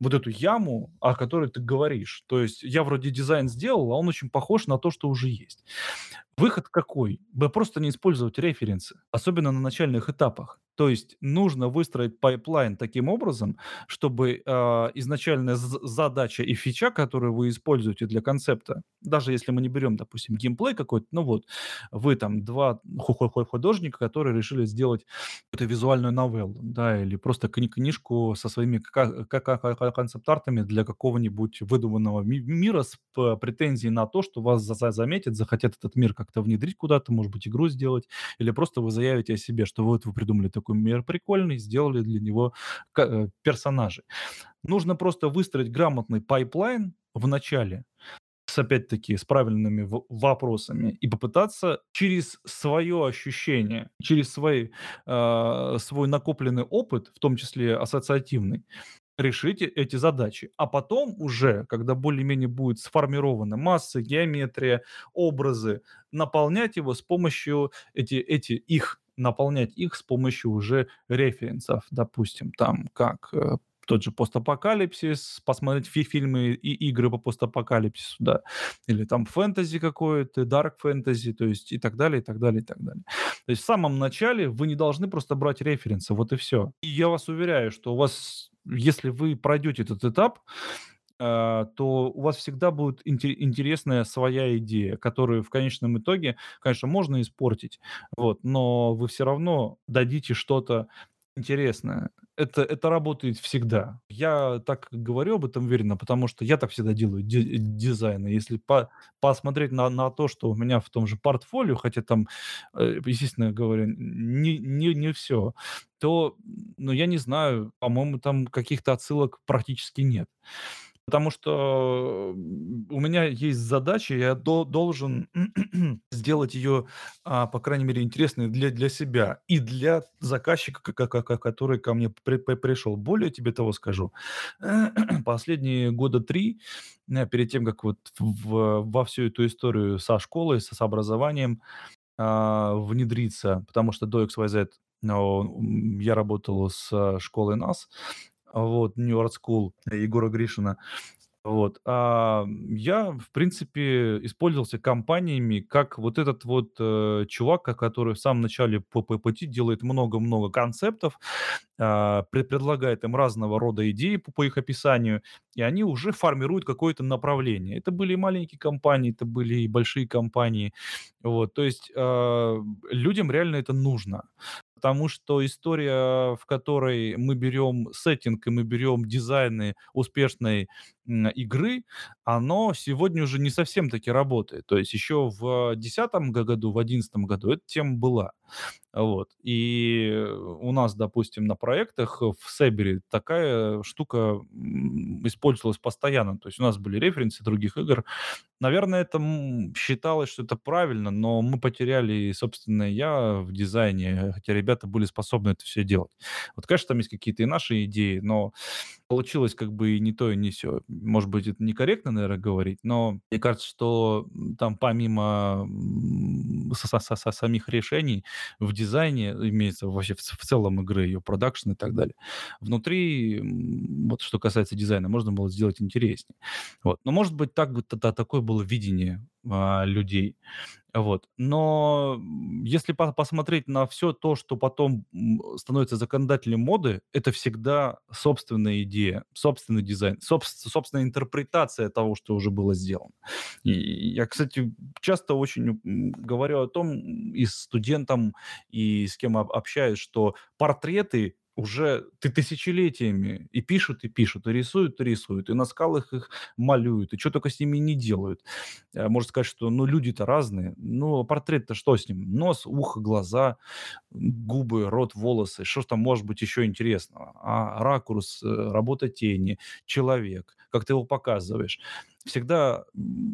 вот эту яму, о которой ты говоришь. То есть я вроде дизайн сделал, а он очень похож на то, что уже есть. Выход какой? Бы просто не использовать референсы, особенно на начальных этапах. То есть нужно выстроить pipeline таким образом, чтобы э, изначальная задача и фича, которую вы используете для концепта, даже если мы не берем, допустим, геймплей какой-то, ну вот, вы там два художника, которые решили сделать какую-то визуальную новеллу, да, или просто кни книжку со своими концепт-артами для какого-нибудь выдуманного ми мира с претензией на то, что вас за заметят, захотят этот мир как-то внедрить куда-то, может быть, игру сделать, или просто вы заявите о себе, что вот вы придумали такой мир прикольный, сделали для него э, персонажей. Нужно просто выстроить грамотный pipeline в начале, с опять-таки с правильными вопросами и попытаться через свое ощущение, через свой, э, свой накопленный опыт, в том числе ассоциативный, решить эти задачи. А потом уже, когда более-менее будет сформирована масса, геометрия, образы, наполнять его с помощью эти, эти их наполнять их с помощью уже референсов, допустим, там как э, тот же постапокалипсис, посмотреть фи фильмы и игры по постапокалипсису, да, или там фэнтези какое-то, дарк фэнтези, то есть и так далее, и так далее, и так далее. То есть в самом начале вы не должны просто брать референсы, вот и все. И я вас уверяю, что у вас если вы пройдете этот этап, а, то у вас всегда будет инте интересная своя идея, которую в конечном итоге, конечно, можно испортить, вот, но вы все равно дадите что-то интересное. Это это работает всегда. Я так говорю об этом уверенно, потому что я так всегда делаю ди дизайн. И если по посмотреть на на то, что у меня в том же портфолио, хотя там, э, естественно говоря, не не не всё, то, ну, я не знаю, по-моему, там каких-то отсылок практически нет. Потому что, у меня есть задача, я до должен сделать ее, а, по крайней мере, интересной для для себя и для заказчика, ка ка ка который ко мне при при пришел. Более тебе того скажу, последние года 3, э, перед тем, как вот в во всю эту историю со школой, с с образованием, а, внедриться, потому что до XYZ, но, м, я работал с школой НАС, вот, New Art School Егора Гришина. Вот, а, я, в принципе, использовался компаниями как вот этот вот, э, чувак, ко который в самом начале по пути делает много-много концептов, пред предлагает им разного рода идеи по по их описанию, и они уже формируют какое-то направление. Это были и маленькие компании, это были и большие компании. Вот, то есть, а, людям реально это нужно. Потому что история, в которой мы берем сеттинг и мы берем дизайны успешной, игры, оно сегодня уже не совсем таки работает. То есть еще в 10 г году, в 11 году эта тема была. Вот. И у нас, допустим, на проектах в Сайбере такая штука, использовалась постоянно. То есть у нас были референсы других игр. Наверное, это, считалось, что это правильно, но мы потеряли собственное "я" в дизайне, хотя ребята были способны это всё делать. Вот, конечно, там есть какие-то и наши идеи, но получилось как бы и не то, и не сё. Может быть, это некорректно, наверно, говорить, но мне кажется, что, там помимо, самих решений в дизайне, имеется вообще в целом игры, ее продакшн и так далее, внутри, вот что касается дизайна, можно было сделать интереснее. Вот. Но, может быть, так бы та такое было видение, а, людей. Вот. Но, если по посмотреть на всё то, что потом, становится законодателем моды, это всегда собственная идея, собственный дизайн, собс собственная интерпретация того, что уже было сделано. И я, кстати, часто очень, говорю о том и студентам, и с кем об общаюсь, что портреты уже ты тысячелетиями и пишут, и пишут, и рисуют, и рисуют, и на скалах их малюют, и чё тока с ними не делают. Э, можно сказать, что, ну, люди-то разные, но портрет-то что с ним? Нос, ухо, глаза, губы, рот, волосы. Что там может быть еще интересного? А ракурс, э, работа тени, человек, как ты его показываешь. Всегда,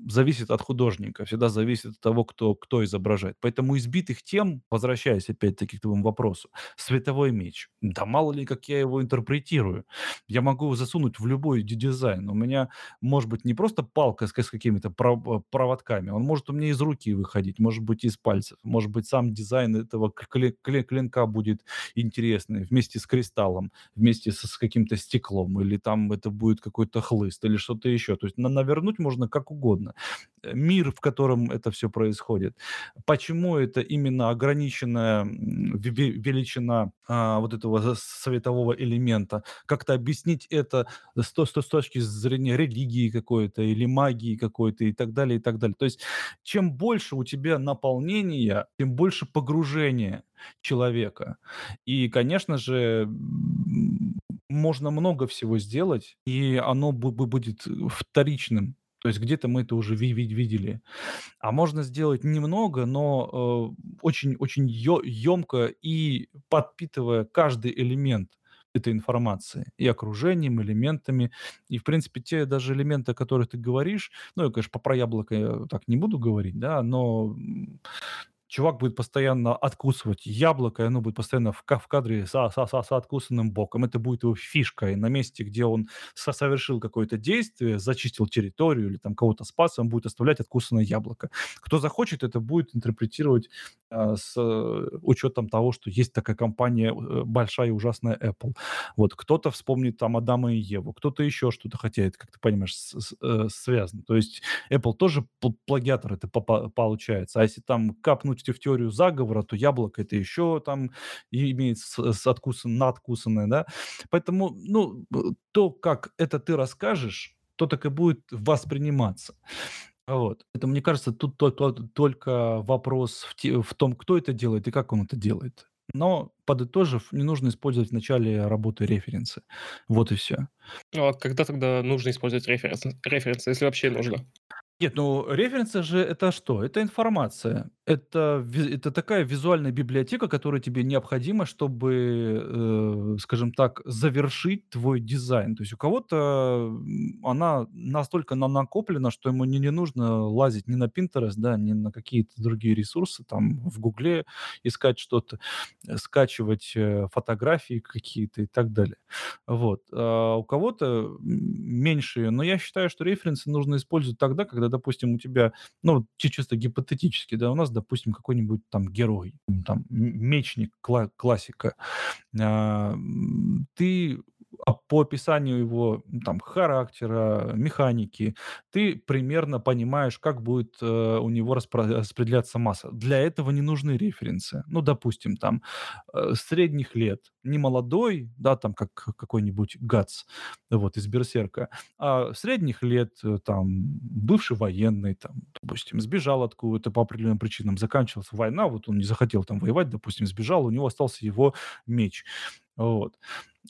зависит от художника, всегда зависит от того, кто кто изображает. Поэтому избитых тем, возвращаясь опять-таки к твоему вопросу, световой меч. Да мало ли, как я его интерпретирую. Я могу его засунуть в любой ди дизайн. У меня может быть не просто палка с с какими-то пров проводками, он может у меня из руки выходить, может быть, из пальцев, может быть, сам дизайн этого клинка будет интересный вместе с кристаллом, вместе с с каким-то стеклом, или там это будет какой-то хлыст, или что-то еще. То есть на навернуть можно как угодно. Э, мир, в котором это всё происходит. Почему это именно ограниченная, величина, а, вот этого светового элемента? Как-то объяснить это с с с точки зрения религии какой-то или магии какой-то и так далее, и так далее. То есть чем больше у тебя наполнения, тем больше погружения человека. И, конечно же, можно много всего сделать, и оно бу бу будет вторичным. То есть где-то мы это уже ви ви видели. А можно сделать немного, но, э, очень очень ё ёмко и подпитывая каждый элемент этой информации: и окружением, элементами. И, в принципе, те даже элементы, о которых ты говоришь, ну, я, конечно, про яблоко я так не буду говорить, да, но, чувак будет постоянно откусывать яблоко, и оно будет постоянно в в кадре со со со с откусанным боком. Это будет его фишкой. На месте, где он со совершил какое-то действие, зачистил территорию или там кого-то спас, он будет оставлять откусанное яблоко. Кто захочет, это будет интерпретировать, а, с учетом того, что есть такая компания, э, большая и ужасная Apple. Вот. Кто-то вспомнит там Адама и Еву, кто-то еще что-то, хотя это, как ты понимаешь, с с э, связано. То есть Apple тоже пл плагиатор это по получается. А если там капнуть в теорию заговора, то яблоко- это еще там имеет с откусан надкусанное, да. Поэтому, ну, э, то, как это ты расскажешь, то так и будет восприниматься. Вот. Это, мне кажется, тут то то только вопрос в в том, кто это делает и как он это делает. Но, подытожив, не нужно использовать в начале работы референсы. Вот и все. Ну, а когда тогда нужно использовать референс референсы, если вообще нужно? Нет, ну референсы же это что? Это информация. Это это такая визуальная библиотека, которая тебе необходима, чтобы, э, скажем так, завершить твой дизайн. То есть у кого-то, она настолько на накоплена, что ему не не нужно лазить ни на Pinterest, да, ни на какие-то другие ресурсы, там в "Гугле" искать что-то, э, скачивать, э, фотографии какие-то и так далее. Вот. А у кого-то, меньше, но я считаю, что референсы нужно использовать тогда, когда, допустим, у тебя, ну, чи чисто гипотетически, да, у нас, допустим, какой-нибудь там герой, там мечник, кла классика. А, ты, по описанию его, там характера, механики, ты примерно понимаешь, как будет, э, у него распро распределяться масса. Для этого не нужны референсы. Ну, допустим, там, э, средних лет, не молодой, да, там, как какой-нибудь Гатс, вот, из "Берсерка", а средних лет, э, там, бывший военный, там, допустим, сбежал откуда-то по определенным причинам, заканчивалась война, вот он не захотел там воевать, допустим, сбежал, у него остался его меч. Вот.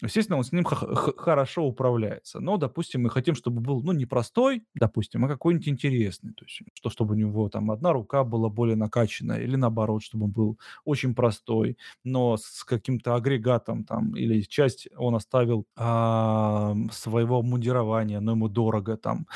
Естественно, он с ним хорошо управляется. Но, допустим, мы хотим, чтобы был, ну, не простой, допустим, а какой-нибудь интересный. То есть, что чтобы у него там одна рука была более накачанная или наоборот, чтобы он был очень простой, но с каким-то агрегатом там или часть он оставил, ам, своего обмундирования, но ему дорого там,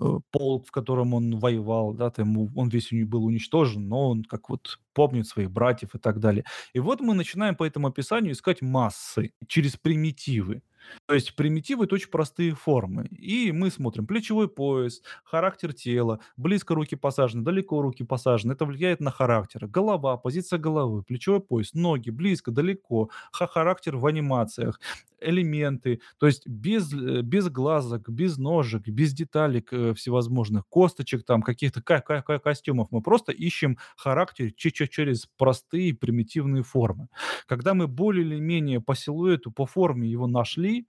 э, полк, в котором он воевал, да, там ему он весь у него был уничтожен, но он как вот помнит своих братьев и так далее. И вот мы начинаем по этому описанию искать массы через примитивы. То есть примитивы- это очень простые формы. И мы смотрим плечевой пояс, характер тела, близко руки посажены, далеко руки посажены. Это влияет на характер. Голова, позиция головы, плечевой пояс, ноги, близко, далеко, ха характер в анимациях, элементы. То есть без, э, без глазок, без ножек, без деталек, э, всевозможных, косточек, там каких-то ка ка ка костюмов. Мы просто ищем характер че че через простые примитивные формы. Когда мы более или менее по силуэту, по форме его нашли, Theory.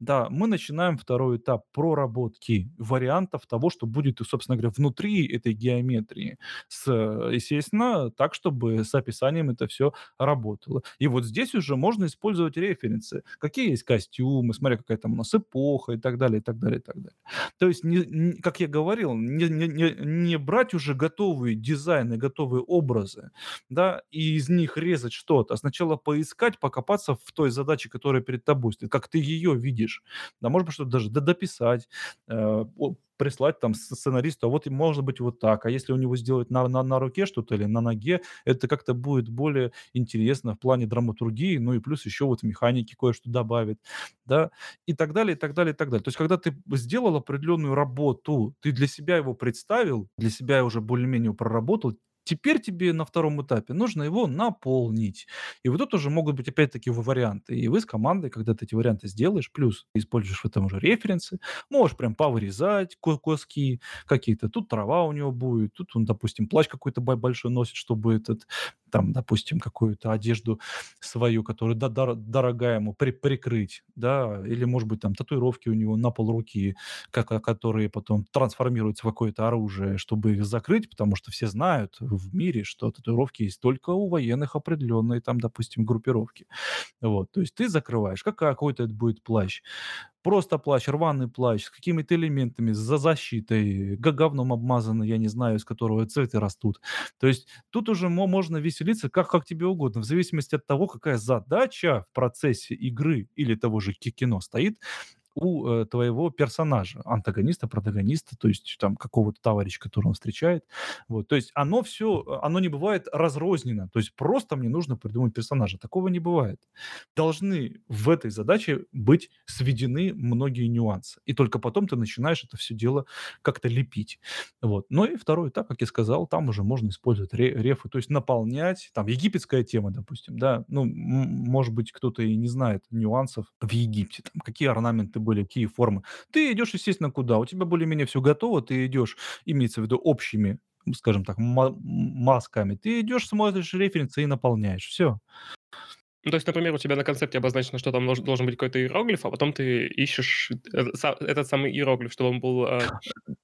Да, мы начинаем второй этап проработки вариантов того, что будет, собственно говоря, внутри этой геометрии. С, э, естественно, так, чтобы с описанием это все работало. И вот здесь уже можно использовать референсы. Какие есть костюмы, смотря какая там у нас эпоха и так далее, и так далее, и так далее. То есть, не, не- как я говорил, не, не, не, брать уже готовые дизайны, готовые образы, да, и из них резать что-то, а сначала поискать, покопаться в той задаче, которая перед тобой стоит, как ты ее видишь. Да, может быть, что-то даже дописать, э, прислать там сценаристу, а вот может быть вот так, а если у него сделать на, на, на руке что-то или на ноге, это как-то будет более интересно в плане драматургии, ну и плюс еще вот механики кое-что добавит, да, и так далее, и так далее, и так далее. То есть, когда ты сделал определенную работу, ты для себя его представил, для себя уже более-менее проработал, Теперь тебе на втором этапе нужно его наполнить. И вот тут уже могут быть опять-таки варианты. И вы с командой, когда ты эти варианты сделаешь, плюс используешь в этом уже референсы, можешь прям повырезать куски какие-то. Тут трава у него будет, тут он, допустим, плащ какой-то бо- большой носит, чтобы этот, там, допустим, какую-то одежду свою, которая да- дор- дорогая ему, при- прикрыть, да, или, может быть, там татуировки у него на пол руки, как, которые потом трансформируются в какое-то оружие, чтобы их закрыть, потому что все знают в мире, что татуировки есть только у военных определенные, там, допустим, группировки. Вот, то есть ты закрываешь, как какой-то это будет плащ. Просто плащ, рваный плащ с какими-то элементами, за защитой, говном обмазанный, я не знаю, из которого цветы растут. То есть тут уже мо- можно веселиться как, как тебе угодно, в зависимости от того, какая задача в процессе игры или того же ки- кино стоит, у э, твоего персонажа, антагониста, протагониста, то есть там какого-то товарища, которого он встречает. Вот, то есть оно все, оно не бывает разрознено. То есть просто мне нужно придумать персонажа. Такого не бывает. Должны в этой задаче быть сведены многие нюансы. И только потом ты начинаешь это все дело как-то лепить. Вот. Ну и второй этап, как я сказал, там уже можно использовать ре- рефы, то есть наполнять, там египетская тема, допустим, да, ну, м- может быть, кто-то и не знает нюансов в Египте, там, какие орнаменты были, какие формы. Ты идешь, естественно, куда? У тебя более-менее все готово, ты идешь, имеется в виду общими, скажем так, масками. Ты идешь, смотришь референсы и наполняешь. Все. Ну, то есть, например, у тебя на концепте обозначено, что там должен, быть какой-то иероглиф, а потом ты ищешь э, этот самый иероглиф, чтобы он был... Э...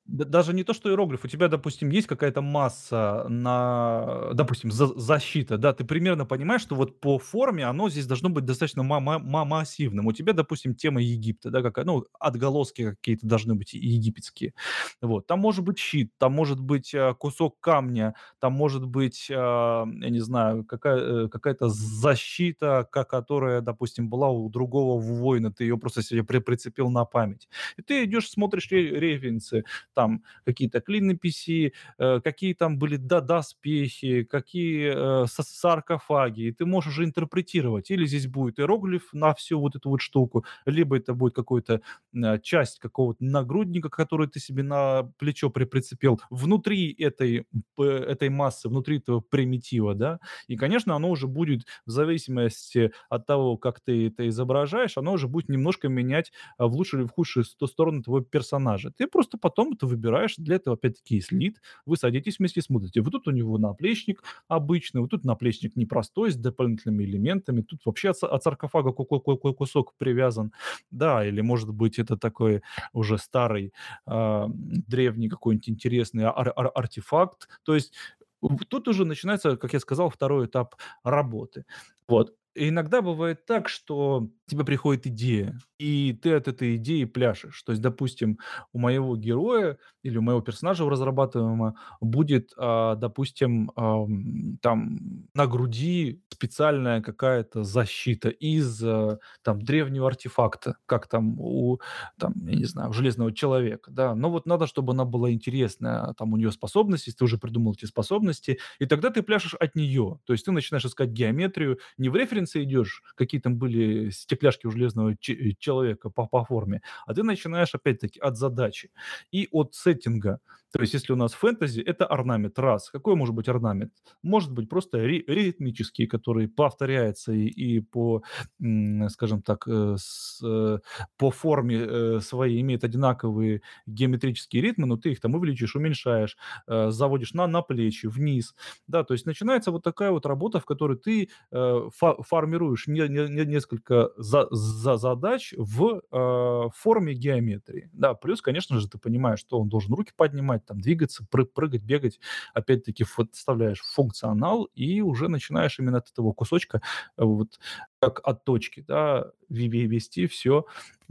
Даже не то, что иероглиф. У тебя, допустим, есть какая-то масса на, допустим, за защита, да, ты примерно понимаешь, что вот по форме оно здесь должно быть достаточно массивным. У тебя, допустим, тема Египта, да, какая, ну, отголоски какие-то должны быть египетские. Вот. Там может быть щит, там может быть э, кусок камня, там может быть, я не знаю, какая, какая-то защита, карта, которая, допустим, была у другого воина, ты ее просто себе при прицепил на память. И ты идешь, смотришь референсы, там какие-то клинописи, э, какие там были да, доспехи, какие э, саркофаги, и ты можешь уже интерпретировать. Или здесь будет иероглиф на всю вот эту вот штуку, либо это будет какой-то э, часть какого-то нагрудника, который ты себе на плечо при прицепил внутри этой, этой массы, внутри этого примитива, да, и, конечно, оно уже будет в зависимости зависимости от того, как ты это изображаешь, оно уже будет немножко менять а, в лучшую или в худшую сторону твоего персонажа. Ты просто потом это выбираешь. Для этого, опять-таки, есть лид. Вы садитесь вместе, смотрите. Вот тут у него наплечник обычный, вот тут наплечник непростой, с дополнительными элементами. Тут вообще от, от саркофага какой кусок привязан. Да, или, может быть, это такой уже старый, э, древний какой-нибудь интересный ар- ар- артефакт. То есть Тут уже начинается, как я сказал, второй этап работы. Вот. Иногда бывает так, что тебе приходит идея, и ты от этой идеи пляшешь. То есть, допустим, у моего героя или у моего персонажа разрабатываемого будет, а, допустим, ам, там на груди специальная какая-то защита из а, там древнего артефакта, как там у, там, я не знаю, железного человека, да. Но вот надо, чтобы она была интересная, там у нее способности, ты уже придумал эти способности, и тогда ты пляшешь от нее. То есть ты начинаешь искать геометрию, не в референсе референсы идешь, какие там были стекляшки у железного ч- человека по, по форме, а ты начинаешь опять-таки от задачи и от сеттинга. То есть, если у нас фэнтези, это орнамент. Раз. Какой может быть орнамент? Может быть просто ри- ритмический, который повторяется и, и по, скажем так, э, с, э, по форме э, своей имеет одинаковые геометрические ритмы, но ты их там увеличишь, уменьшаешь, заводишь на, на плечи, вниз. Да, то есть начинается вот такая вот работа, в которой ты формируешь не, не несколько за, за задач в форме геометрии. Да, плюс, конечно же, ты понимаешь, что он должен руки поднимать, там двигаться, пры- прыгать, бегать, опять-таки вставляешь функционал и уже начинаешь именно от этого кусочка э, вот как от точки, да, вести все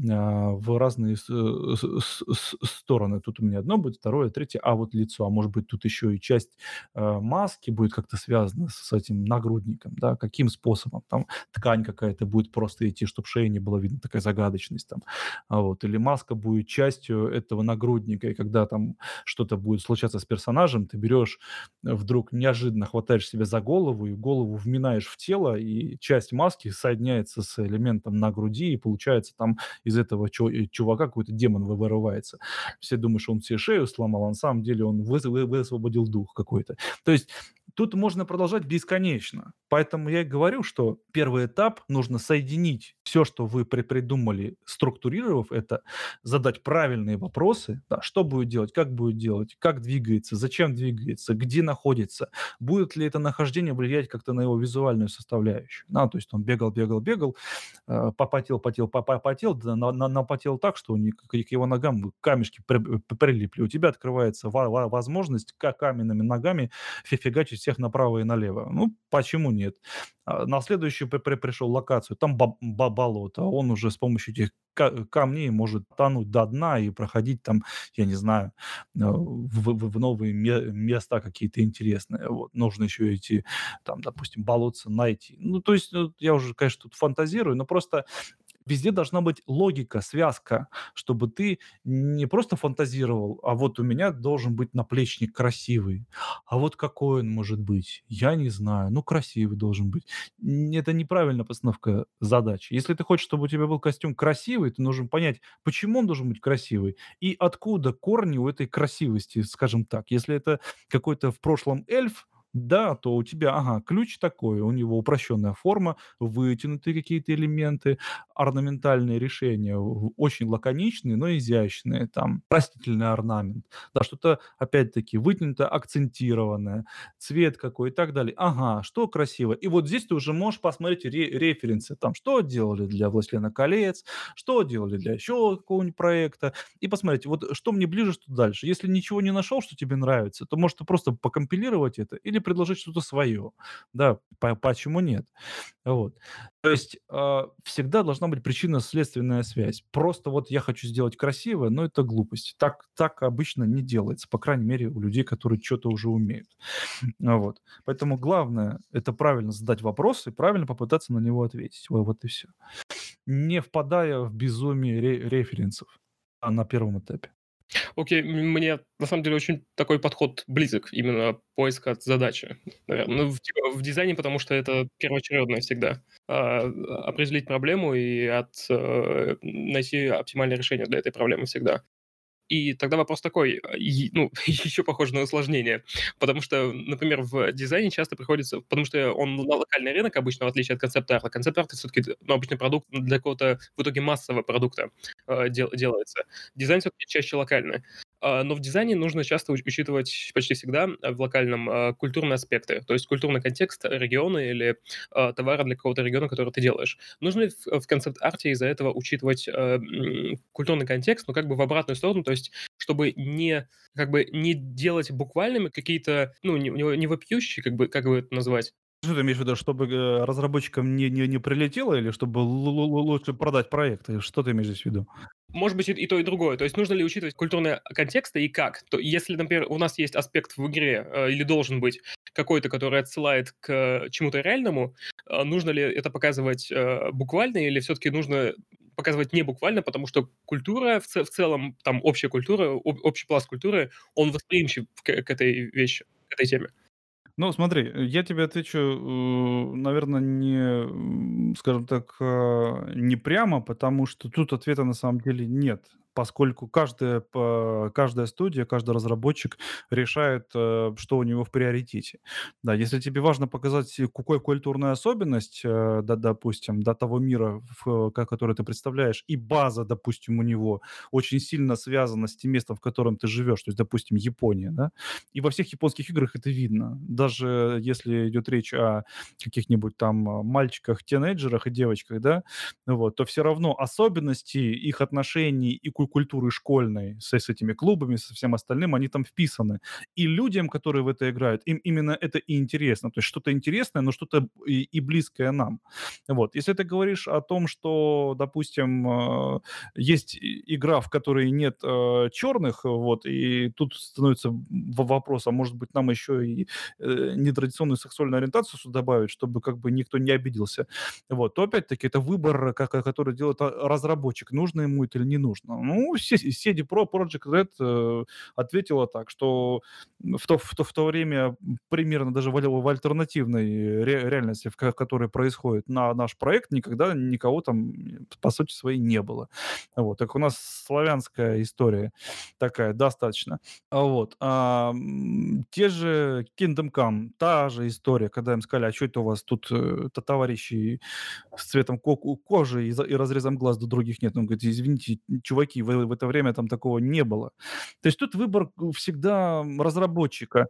а, в разные стороны. Тут у меня одно будет, второе, третье, а вот лицо, а может быть тут еще и часть а, маски будет как-то связана с этим нагрудником, да, каким способом, там ткань какая-то будет просто идти, чтобы шея не было видно, такая загадочность там, а вот, или маска будет частью этого нагрудника, и когда там что-то будет случаться с персонажем, ты берешь, вдруг неожиданно хватаешь себя за голову, и голову вминаешь в тело, и часть маски соединяется с элементом на груди, и получается там из этого э, чувака какой-то демон вырывается. Все думают, что он себе шею сломал, а на самом деле он высвободил дух какой-то. То есть тут можно продолжать бесконечно. Поэтому я и говорю, что первый этап нужно соединить все, что вы при придумали, структурировав это, задать правильные вопросы, да, что будет делать, как будет делать, как двигается, зачем двигается, где находится, будет ли это нахождение влиять как-то на его визуальную составляющую. Да, то есть он бегал, бегал, бегал, э, попотел, потел, попотел, да, на, на, напотел так, что к его ногам камешки при, прилипли. У тебя открывается возможность каменными ногами фигачить всех направо и налево. Ну, почему нет? А на следующую при, при, пришел локацию, там б, б, болото, он уже с помощью этих камней может тонуть до дна и проходить там, я не знаю, э, в, в, в новые места какие-то интересные. Вот. Нужно еще идти, там, допустим, болотца найти. Ну, то есть, ну, я уже, конечно, тут фантазирую, но просто Везде должна быть логика, связка, чтобы ты не просто фантазировал, а вот у меня должен быть наплечник красивый. А вот какой он может быть? Я не знаю. Ну, красивый должен быть. Это неправильная постановка задачи. Если ты хочешь, чтобы у тебя был костюм красивый, ты должен понять, почему он должен быть красивый и откуда корни у этой красивости, скажем так. Если это какой-то в прошлом эльф, да, то у тебя, ага, ключ такой, у него упрощенная форма, вытянутые какие-то элементы, орнаментальные решения, очень лаконичные, но изящные, там, простительный орнамент, да, что-то, опять-таки, вытянутое, акцентированное, цвет какой и так далее. Ага, что красиво. И вот здесь ты уже можешь посмотреть ре референсы, там, что делали для "Властелина колец", что делали для еще какого-нибудь проекта, и посмотреть, вот что мне ближе, что дальше. Если ничего не нашел, что тебе нравится, то, может, ты просто покомпилировать это или предложить что-то свое. Да, по почему нет? Вот. То есть, а, всегда должна быть причинно-следственная связь. Просто вот я хочу сделать красиво, но это глупость. Так так обычно не делается, по крайней мере, у людей, которые что то уже умеют. А, вот. Поэтому главное- это правильно задать вопрос и правильно попытаться на него ответить. Во вот и все. Не впадая в безумие ре референсов, а на первом этапе. Окей, мне на самом деле очень такой подход близок, именно поиска задачи, наверно. Ну, в типа в дизайне, потому что это первоочередное всегда. А, определить проблему и от э, найти оптимальное решение для этой проблемы всегда. И тогда вопрос такой, а, ну, еще похоже на усложнение, потому что, например, в дизайне часто приходится, потому что он на локальный рынок обычно, в отличие от концепт-арта. Концепт-арт все-таки ну, обычный продукт для какого-то в итоге массового продукта э, дел, делается. Дизайн все-таки чаще локальный. А, но в дизайне нужно часто учитывать почти всегда э, в локальном а, культурные аспекты, то есть культурный контекст региона или а, товара для какого-то региона, который ты делаешь. Нужно ли в концепт-арте из-за этого учитывать культурный контекст, но как бы в обратную сторону, то есть чтобы не как бы не делать буквальными какие-то, ну, не, не вопиющие, как бы, как бы это назвать, что ты имеешь в виду, чтобы, э, разработчикам не не не прилетело или чтобы лу лу лучше продать проект? Что ты имеешь здесь в виду? Может быть, и, то, и другое. То есть нужно ли учитывать культурные контексты и как? То, если, например, у нас есть аспект в игре, э, или должен быть какой-то, который отсылает к чему-то реальному, э, нужно ли это показывать э, буквально или все-таки нужно показывать не буквально, потому что культура в, в целом, там общая культура, об, общий пласт культуры, он восприимчив к, к этой вещи, к этой теме. Ну, смотри, я тебе отвечу, э, наверное, не, скажем так, э, не прямо, потому что тут ответа на самом деле нет поскольку каждая, каждая студия, каждый разработчик решает, э, что у него в приоритете. Да, если тебе важно показать какую культурную особенность, э, да, допустим, до того мира, в, который ты представляешь, и база, допустим, у него очень сильно связана с тем местом, в котором ты живешь, то есть, допустим, Япония, да, и во всех японских играх это видно. Даже если идет речь о каких-нибудь там мальчиках, тинейджерах и девочках, да, вот, то все равно особенности их отношений и культуры культуры школьной с, с этими клубами, со всем остальным, они там вписаны. И людям, которые в это играют, им именно это и интересно. То есть что-то интересное, но что-то и, и близкое нам. Вот. Если ты говоришь о том, что, допустим, э, есть игра, в которой нет э, черных, вот, и тут становится вопрос, а может быть нам еще и э, нетрадиционную сексуальную ориентацию сюда добавить, чтобы как бы никто не обиделся, вот, то опять-таки это выбор, который делает а, разработчик, нужно ему это или не нужно. Ну, ну, CD Pro Project Red э, ответила так, что в то, в, то, в то время примерно даже в, в альтернативной ре, реальности, в, в которой происходит на наш проект, никогда никого там, по сути своей, не было. Вот. Так у нас славянская история такая достаточно. А вот. А, те же Kingdom Come, та же история, когда им сказали, а что это у вас тут э, товарищи с цветом ко- кожи и, и разрезом глаз до других нет? Он говорит, извините, чуваки, вы в это время там такого не было. То есть тут выбор всегда разработчика.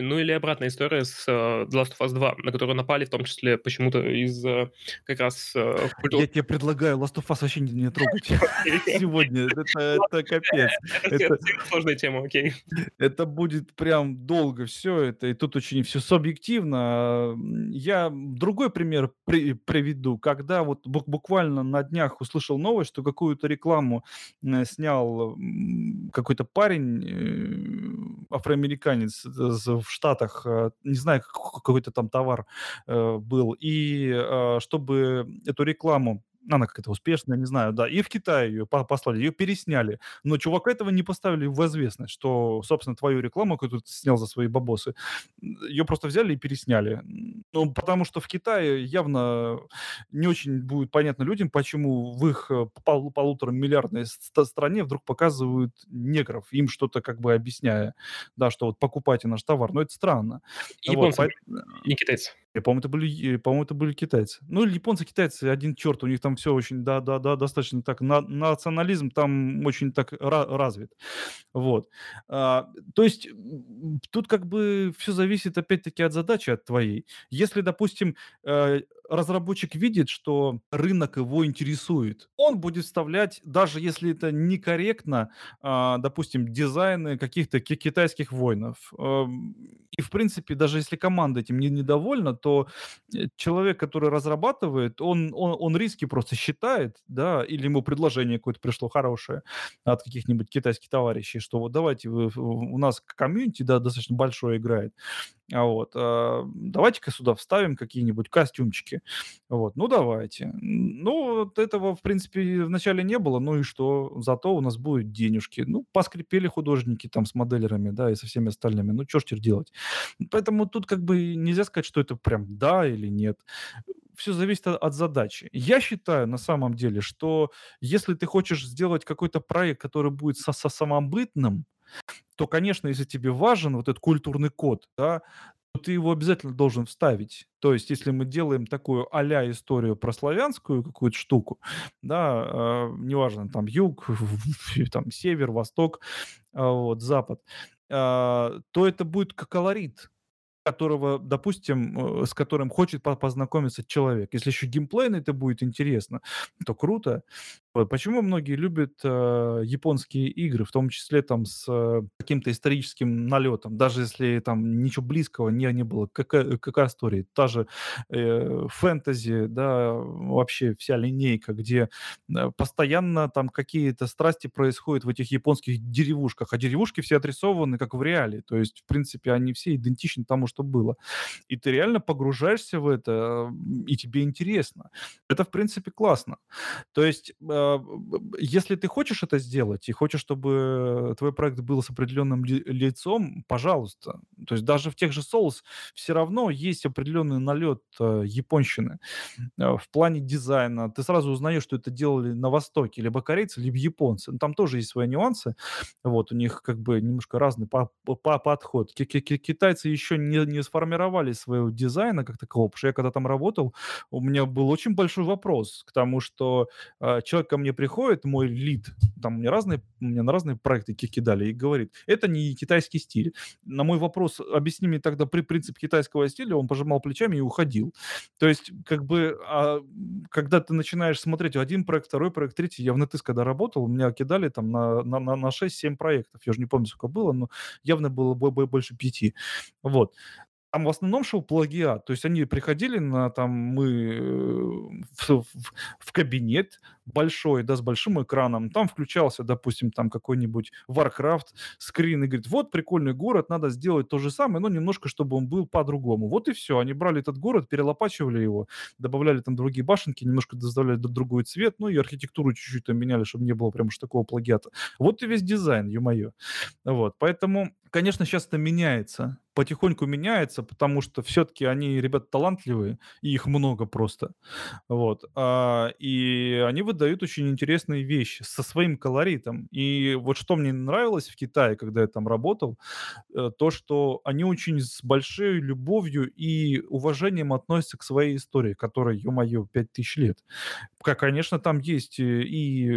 Ну или обратная история с uh, The Last of Us 2, на которую напали в том числе почему-то из uh, как раз... Культур... Я тебе предлагаю Last of Us вообще не, не трогать сегодня. Это капец. Это сложная тема, окей. Это будет прям долго все это, и тут очень все субъективно. Я другой пример приведу. Когда вот буквально на днях услышал новость, что какую-то рекламу э, снял какой-то парень, э, афроамериканец в Штатах, э, не знаю, какой-то там товар э, был, и э, чтобы эту рекламу она как-то успешная, не знаю, да, и в Китай ее послали, ее пересняли. Но чувака этого не поставили в известность, что, собственно, твою рекламу, которую ты снял за свои бабосы, ее просто взяли и пересняли. Ну, потому что в Китае явно не очень будет понятно людям, почему в их э, пол полутора миллиардной стране вдруг показывают негров, им что-то как бы объясняя, да, что вот покупайте наш товар. Но это странно. Японцы, вот, не китайцы. По-моему, это были, по-моему, это были китайцы. Ну, или японцы, китайцы, один черт, у них там все очень, да, да, да, достаточно так, на, национализм там очень так ra- развит. Вот. А, то есть тут как бы все зависит опять-таки от задачи, от твоей. Если, допустим, э, разработчик видит, что рынок его интересует, он будет вставлять, даже если это некорректно, а, допустим, дизайны каких-то китайских воинов. И, в принципе, даже если команда этим не недовольна, то э, человек, который разрабатывает, он, он, он риски просто считает, да, или ему предложение какое-то пришло хорошее от каких-нибудь китайских товарищей, что вот давайте вы, у нас комьюнити, да, достаточно большое играет, вот, а, давайте-ка сюда вставим какие-нибудь костюмчики. Вот, ну давайте. Ну, вот этого, в принципе, вначале не было, ну и что? Зато у нас будут денежки. Ну, поскрипели художники там с моделерами, да, и со всеми остальными. Ну, что ж теперь делать? Поэтому тут как бы нельзя сказать, что это прям да или нет все зависит от задачи. Я считаю на самом деле, что если ты хочешь сделать какой-то проект, который будет со, со самобытным, то, конечно, если тебе важен вот этот культурный код, да, то ты его обязательно должен вставить. То есть, если мы делаем такую а историю про славянскую какую-то штуку, да, э, неважно, там юг, там север, восток, э, вот, запад, э, то это будет как колорит которого, допустим, э, с которым хочет познакомиться человек. Если еще геймплейно это будет интересно, то круто. Вот почему многие любят э, японские игры, в том числе там с э, каким-то историческим налетом, даже если там ничего близкого не, не было. Какая, какая история? Та же э, фэнтези, да, вообще вся линейка, где э, постоянно там какие-то страсти происходят в этих японских деревушках, а деревушки все отрисованы как в реале, то есть, в принципе, они все идентичны тому, что было. И ты реально погружаешься в это, и тебе интересно. Это, в принципе, классно. То есть э, если ты хочешь это сделать и хочешь, чтобы твой проект был с определенным лицом, пожалуйста. То есть даже в тех же Souls все равно есть определенный налет э, японщины э, в плане дизайна. Ты сразу узнаешь, что это делали на Востоке, либо корейцы, либо японцы. Ну, там тоже есть свои нюансы. Вот, у них как бы немножко разный по по подход. Ки -ки Китайцы еще не, не сформировали своего дизайна как такового, потому что я когда там работал, у меня был очень большой вопрос к тому, что э, человек ко мне приходит, мой лид, там мне разные, мне на разные проекты кидали, и говорит, это не китайский стиль. На мой вопрос, объясни мне тогда при принцип китайского стиля, он пожимал плечами и уходил. То есть, как бы, а, когда ты начинаешь смотреть один проект, второй проект, третий, я в NetEase когда работал, меня кидали там на, на, на 6-7 проектов, я уже не помню, сколько было, но явно было больше пяти. Вот там в основном шел плагиат. То есть они приходили на там мы э, в, в, в кабинет большой, да, с большим экраном. Там включался, допустим, там какой-нибудь Warcraft скрин и говорит, вот прикольный город, надо сделать то же самое, но немножко, чтобы он был по-другому. Вот и все. Они брали этот город, перелопачивали его, добавляли там другие башенки, немножко доставляли другой цвет, ну и архитектуру чуть-чуть там меняли, чтобы не было прям уж такого плагиата. Вот и весь дизайн, ё-моё. Вот, поэтому конечно, сейчас это меняется, потихоньку меняется, потому что все-таки они ребята талантливые, и их много просто. Вот. А, и они выдают очень интересные вещи со своим колоритом. И вот что мне нравилось в Китае, когда я там работал, э, то, что они очень с большой любовью и уважением относятся к своей истории, которая, ё-моё, 5000 лет. Конечно, там есть э, и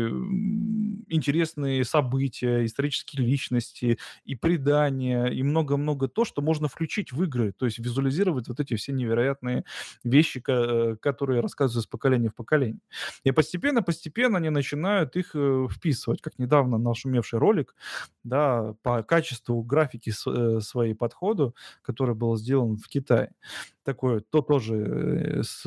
интересные события, исторические личности, и предания, и много-много то, что можно включить в игры, то есть визуализировать вот эти все невероятные вещи, э, которые рассказывают из поколения в поколение. И постепенно-постепенно они начинают их э, вписывать, как недавно наш умевший ролик, да, по качеству графики э, своей подходу, который был сделан в Китае такое, то тоже с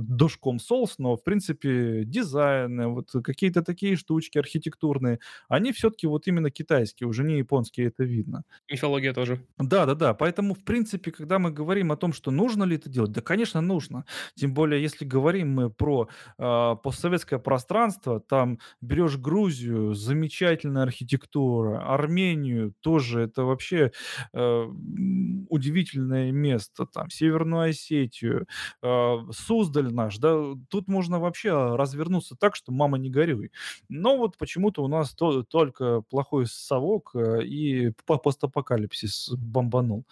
душком Souls, но, в принципе, дизайн, вот какие-то такие штучки архитектурные, они все-таки вот именно китайские, уже не японские, это видно. Мифология тоже. Да, да, Да-да-да. Поэтому, в принципе, когда мы говорим о том, что нужно ли это делать, да, конечно, нужно. Тем более, если говорим мы про а, постсоветское пространство, там берешь Грузию, замечательная архитектура, Армению тоже, это вообще э, удивительное место, там, Северную Осетию, а, Суздаль наш, да, тут можно вообще развернуться так, что мама не горюй. Но вот почему-то у нас то- только плохой совок э, и по- постапокалипсис бомбанул.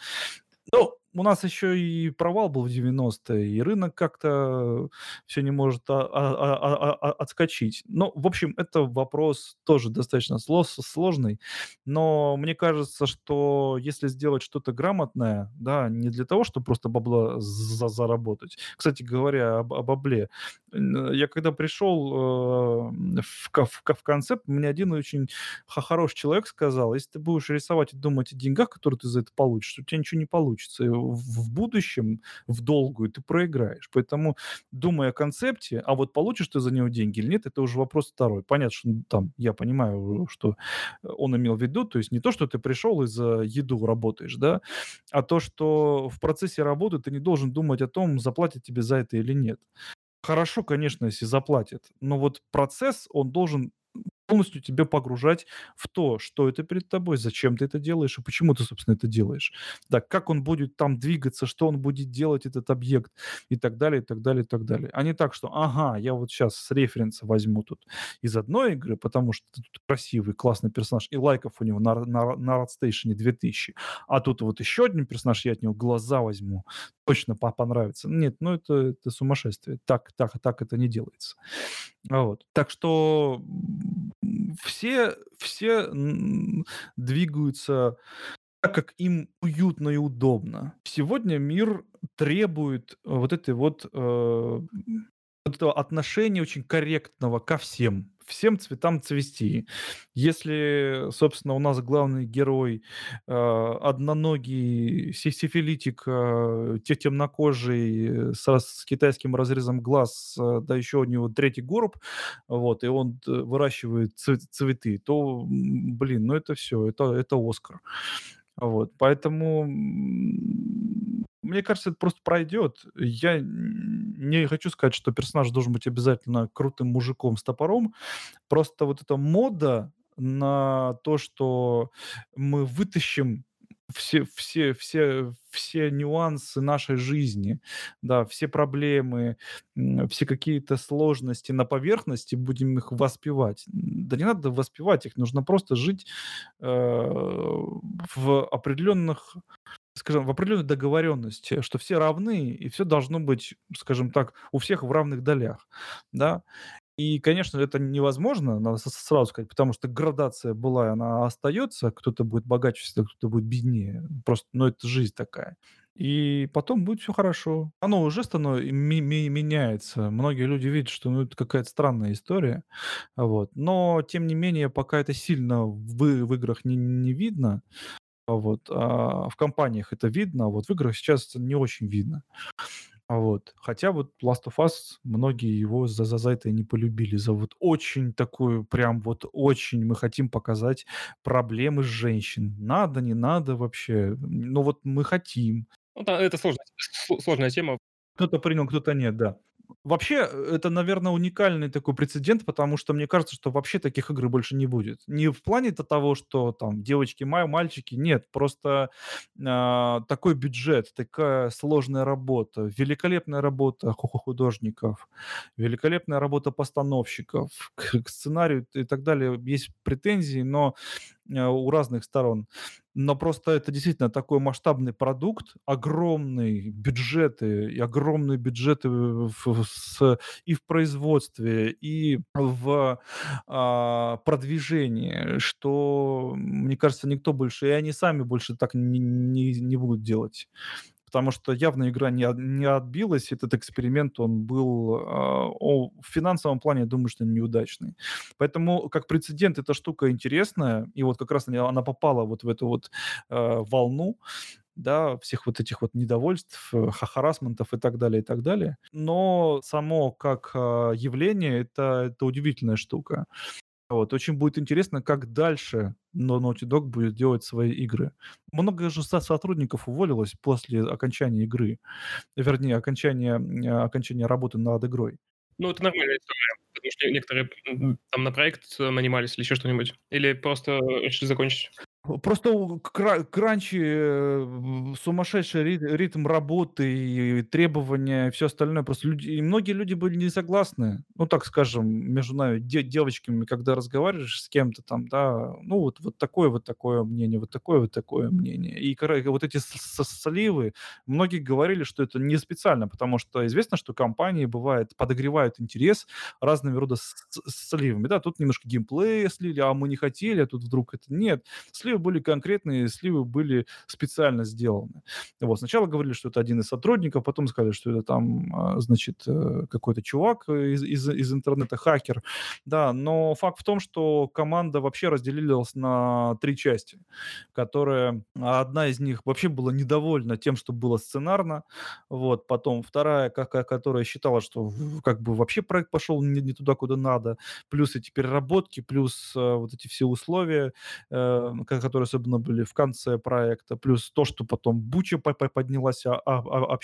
Ну, у нас еще и провал был в 90-е, и рынок как-то все не может а- а- а- а- отскочить. Ну, в общем, это вопрос тоже достаточно сло- сложный, но мне кажется, что если сделать что-то грамотное, да, не для того, чтобы просто бабла за- заработать. Кстати говоря, об, о бабле. Я когда пришел э, в, в в концепт, мне один очень хороший человек сказал, если ты будешь рисовать и думать о деньгах, которые ты за это получишь, у тебя ничего не получится. В, будущем, в долгую, ты проиграешь. Поэтому, думая о концепте, а вот получишь ты за него деньги или нет, это уже вопрос второй. Понятно, что там, я понимаю, что он имел в виду, то есть не то, что ты пришел и за еду работаешь, да, а то, что в процессе работы ты не должен думать о том, заплатят тебе за это или нет. Хорошо, конечно, если заплатят, но вот процесс, он должен полностью тебя погружать в то, что это перед тобой, зачем ты это делаешь и почему ты, собственно, это делаешь. Да, как он будет там двигаться, что он будет делать, этот объект и так далее, и так далее, и так далее. А не так, что, ага, я вот сейчас с референса возьму тут из одной игры, потому что тут красивый, классный персонаж, и лайков у него на, на, на Радстейшене 2000, а тут вот еще один персонаж, я от него глаза возьму, точно по- понравится. Нет, ну это, это сумасшествие. Так, так, так это не делается. А Вот. Так что все, все двигаются так, как им уютно и удобно. Сегодня мир требует вот этой вот, э, этого отношения очень корректного ко всем, всем цветам цвести. Если, собственно, у нас главный герой э, одноногий си- сифилитик, э, те- темнокожий, э, со- с китайским разрезом глаз, э, да еще у него третий горб, вот, и он т- выращивает цве- цветы, то, блин, ну это все, это, это Оскар. Вот, поэтому, мне кажется, это просто пройдет. Я не хочу сказать, что персонаж должен быть обязательно крутым мужиком с топором. Просто вот эта мода на то, что мы вытащим все, все, все, все нюансы нашей жизни, да, все проблемы, все какие-то сложности на поверхности, будем их воспевать. Да не надо воспевать их, нужно просто жить э, в определенных, скажем, в определенной договоренности, что все равны, и все должно быть, скажем так, у всех в равных долях, да. И, конечно, это невозможно, надо сразу сказать, потому что градация была, и она остается, кто-то будет богаче кто-то будет беднее, просто, ну, это жизнь такая. И потом будет все хорошо. Оно уже становится, меняется. Многие люди видят, что ну, это какая-то странная история. Вот. Но, тем не менее, пока это сильно в, в играх не, не видно, вот, а в компаниях это видно, а вот в играх сейчас не очень видно. Вот. Хотя вот Last of Us, многие его за, за, за это не полюбили, за вот очень такую, прям вот очень мы хотим показать проблемы женщин. Надо, не надо вообще, ну вот мы хотим. Ну, да, это сложная, сл- сложная тема. Кто-то принял, кто-то нет, да. Вообще, э, это, наверное, уникальный такой прецедент, потому что мне кажется, что вообще таких игр больше не будет. Не в плане-то того, что там девочки, ма- мальчики, нет, просто а, такой бюджет, такая сложная работа, великолепная работа ху- ху- художников, великолепная работа постановщиков, к, к сценарию и так далее есть претензии, но э, у разных сторон. Но просто это действительно такой масштабный продукт, огромные бюджеты, и огромные бюджеты в- с- и в производстве, и в а, продвижении, что, мне кажется, никто больше, и они сами больше так не, не- не будут делать. Потому что явно игра не, не отбилась, этот эксперимент, он был о, в финансовом плане, я думаю, что неудачный. Поэтому как прецедент эта штука интересная, и вот как раз она, она попала вот в эту вот э, волну, да, всех вот этих вот недовольств, э, ха- харассментов и так далее, и так далее. Но само как а, явление, это, это удивительная штука. Вот, очень будет интересно, как дальше но Naughty Dog будет делать свои игры. Много же сотрудников уволилось после окончания игры. Вернее, окончания, окончания работы над игрой. Ну, это нормальная история, потому что некоторые там на проект нанимались или еще что-нибудь. Или просто решили закончить. Просто кра кранчи, э, сумасшедший рит ритм работы и требования, и всё остальное. Просто люди и многие люди были не согласны. Ну, так скажем, между нами де девочками, когда разговариваешь с кем-то там, да, ну, вот вот такое вот такое мнение, вот такое вот такое мнение. И вот эти с с сливы, многие говорили, что это не специально, потому что известно, что компании, бывает, подогревают интерес разными рода с с сливами. Да, тут немножко геймплея слили, а мы не хотели, а тут вдруг это нет. Сливы сливы были конкретные, сливы были специально сделаны. Вот. Сначала говорили, что это один из сотрудников, потом сказали, что это там, а, значит, э, какой-то чувак из, из, из интернета, хакер. Да, но факт в том, что команда вообще разделилась на три части, которые... Одна из них вообще была недовольна тем, что было сценарно, вот, потом вторая, как, которая считала, что как бы вообще проект пошел не, не туда, куда надо, плюс эти переработки, плюс э, вот эти все условия, э, которые особенно были в конце проекта, плюс то, что потом буча поднялась а, а, а,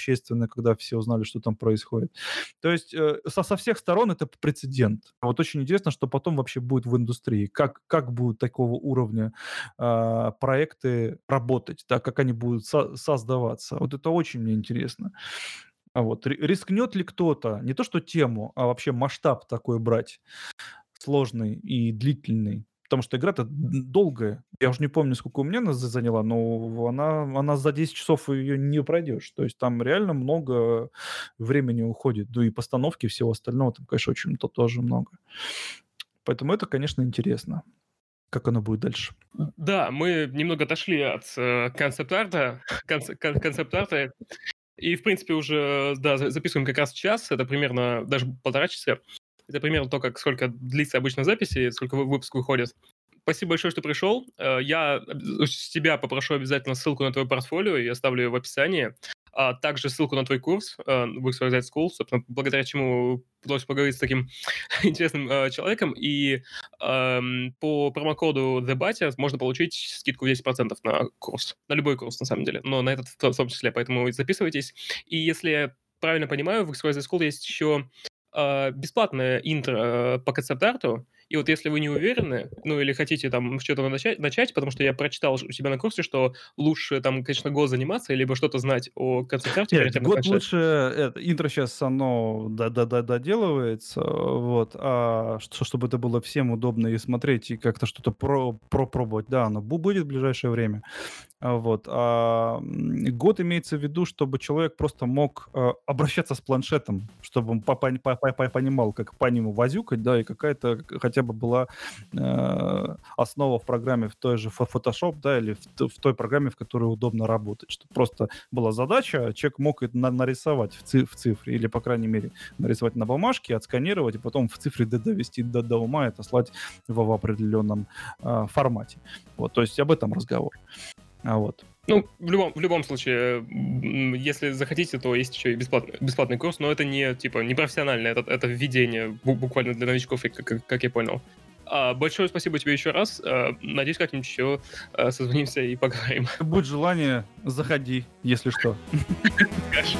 когда все узнали, что там происходит. То есть э, со, всех сторон это прецедент. Вот очень интересно, что потом вообще будет в индустрии, как, как будут такого уровня э, проекты работать, да, как они будут со- создаваться. Вот это очень мне интересно. А вот рискнет ли кто-то, не то что тему, а вообще масштаб такой брать, сложный и длительный, потому что игра-то долгая. Я уже не помню, сколько у меня она заняла, но она, она за 10 часов ее не пройдешь. То есть там реально много времени уходит. Да и постановки всего остального там, конечно, очень то тоже много. Поэтому это, конечно, интересно. Как оно будет дальше? Да, мы немного отошли от э, концепт-арта, концепт-арта, и, в принципе, уже да, записываем как раз час, это примерно даже полтора часа. Это примерно то, как сколько длится обычно записи, сколько выпуск выходит. Спасибо большое, что пришел. Э, я с тебя попрошу обязательно ссылку на твое портфолио, я оставлю ее в описании. А также ссылку на твой курс э, в XYZ School, собственно, благодаря чему удалось поговорить с таким интересным э, человеком. И э, по промокоду TheBatia можно получить скидку 10% на курс. На любой курс, на самом деле. Но на этот в том числе. Поэтому записывайтесь. И если правильно понимаю, в XYZ School есть еще бесплатное интро э, по концепт-арту, и вот если вы не уверены, ну или хотите там что-то начать, начать, потому что я прочитал у себя на курсе, что лучше там, конечно, год заниматься, либо что-то знать о концепт-арте. Нет, год лучше, это, интро сейчас оно доделывается, вот, а что, чтобы это было всем удобно и смотреть, и как-то что-то про, пропробовать, да, оно будет в ближайшее время. А, вот. А год имеется в виду, чтобы человек просто мог э, обращаться с планшетом, чтобы он понимал, как по нему возюкать, да, и какая-то хотя бы была э, основа в программе в той же Photoshop, да, или в, той программе, в которой удобно работать, чтобы просто была задача, а человек мог это нарисовать в, циф в цифре, или, по крайней мере, нарисовать на бумажке, отсканировать, и потом в цифре довести до, до ума и отослать в определенном э, формате. Вот, то есть об этом разговор. А вот. Ну, в любом, в любом случае, если захотите, то есть еще и бесплатный, бесплатный курс, но это не, типа, не профессиональное, это, это введение буквально для новичков, как, как я понял. А, большое спасибо тебе еще раз. А, надеюсь, как-нибудь еще а, созвонимся и поговорим. Будет желание, заходи, если что. Конечно.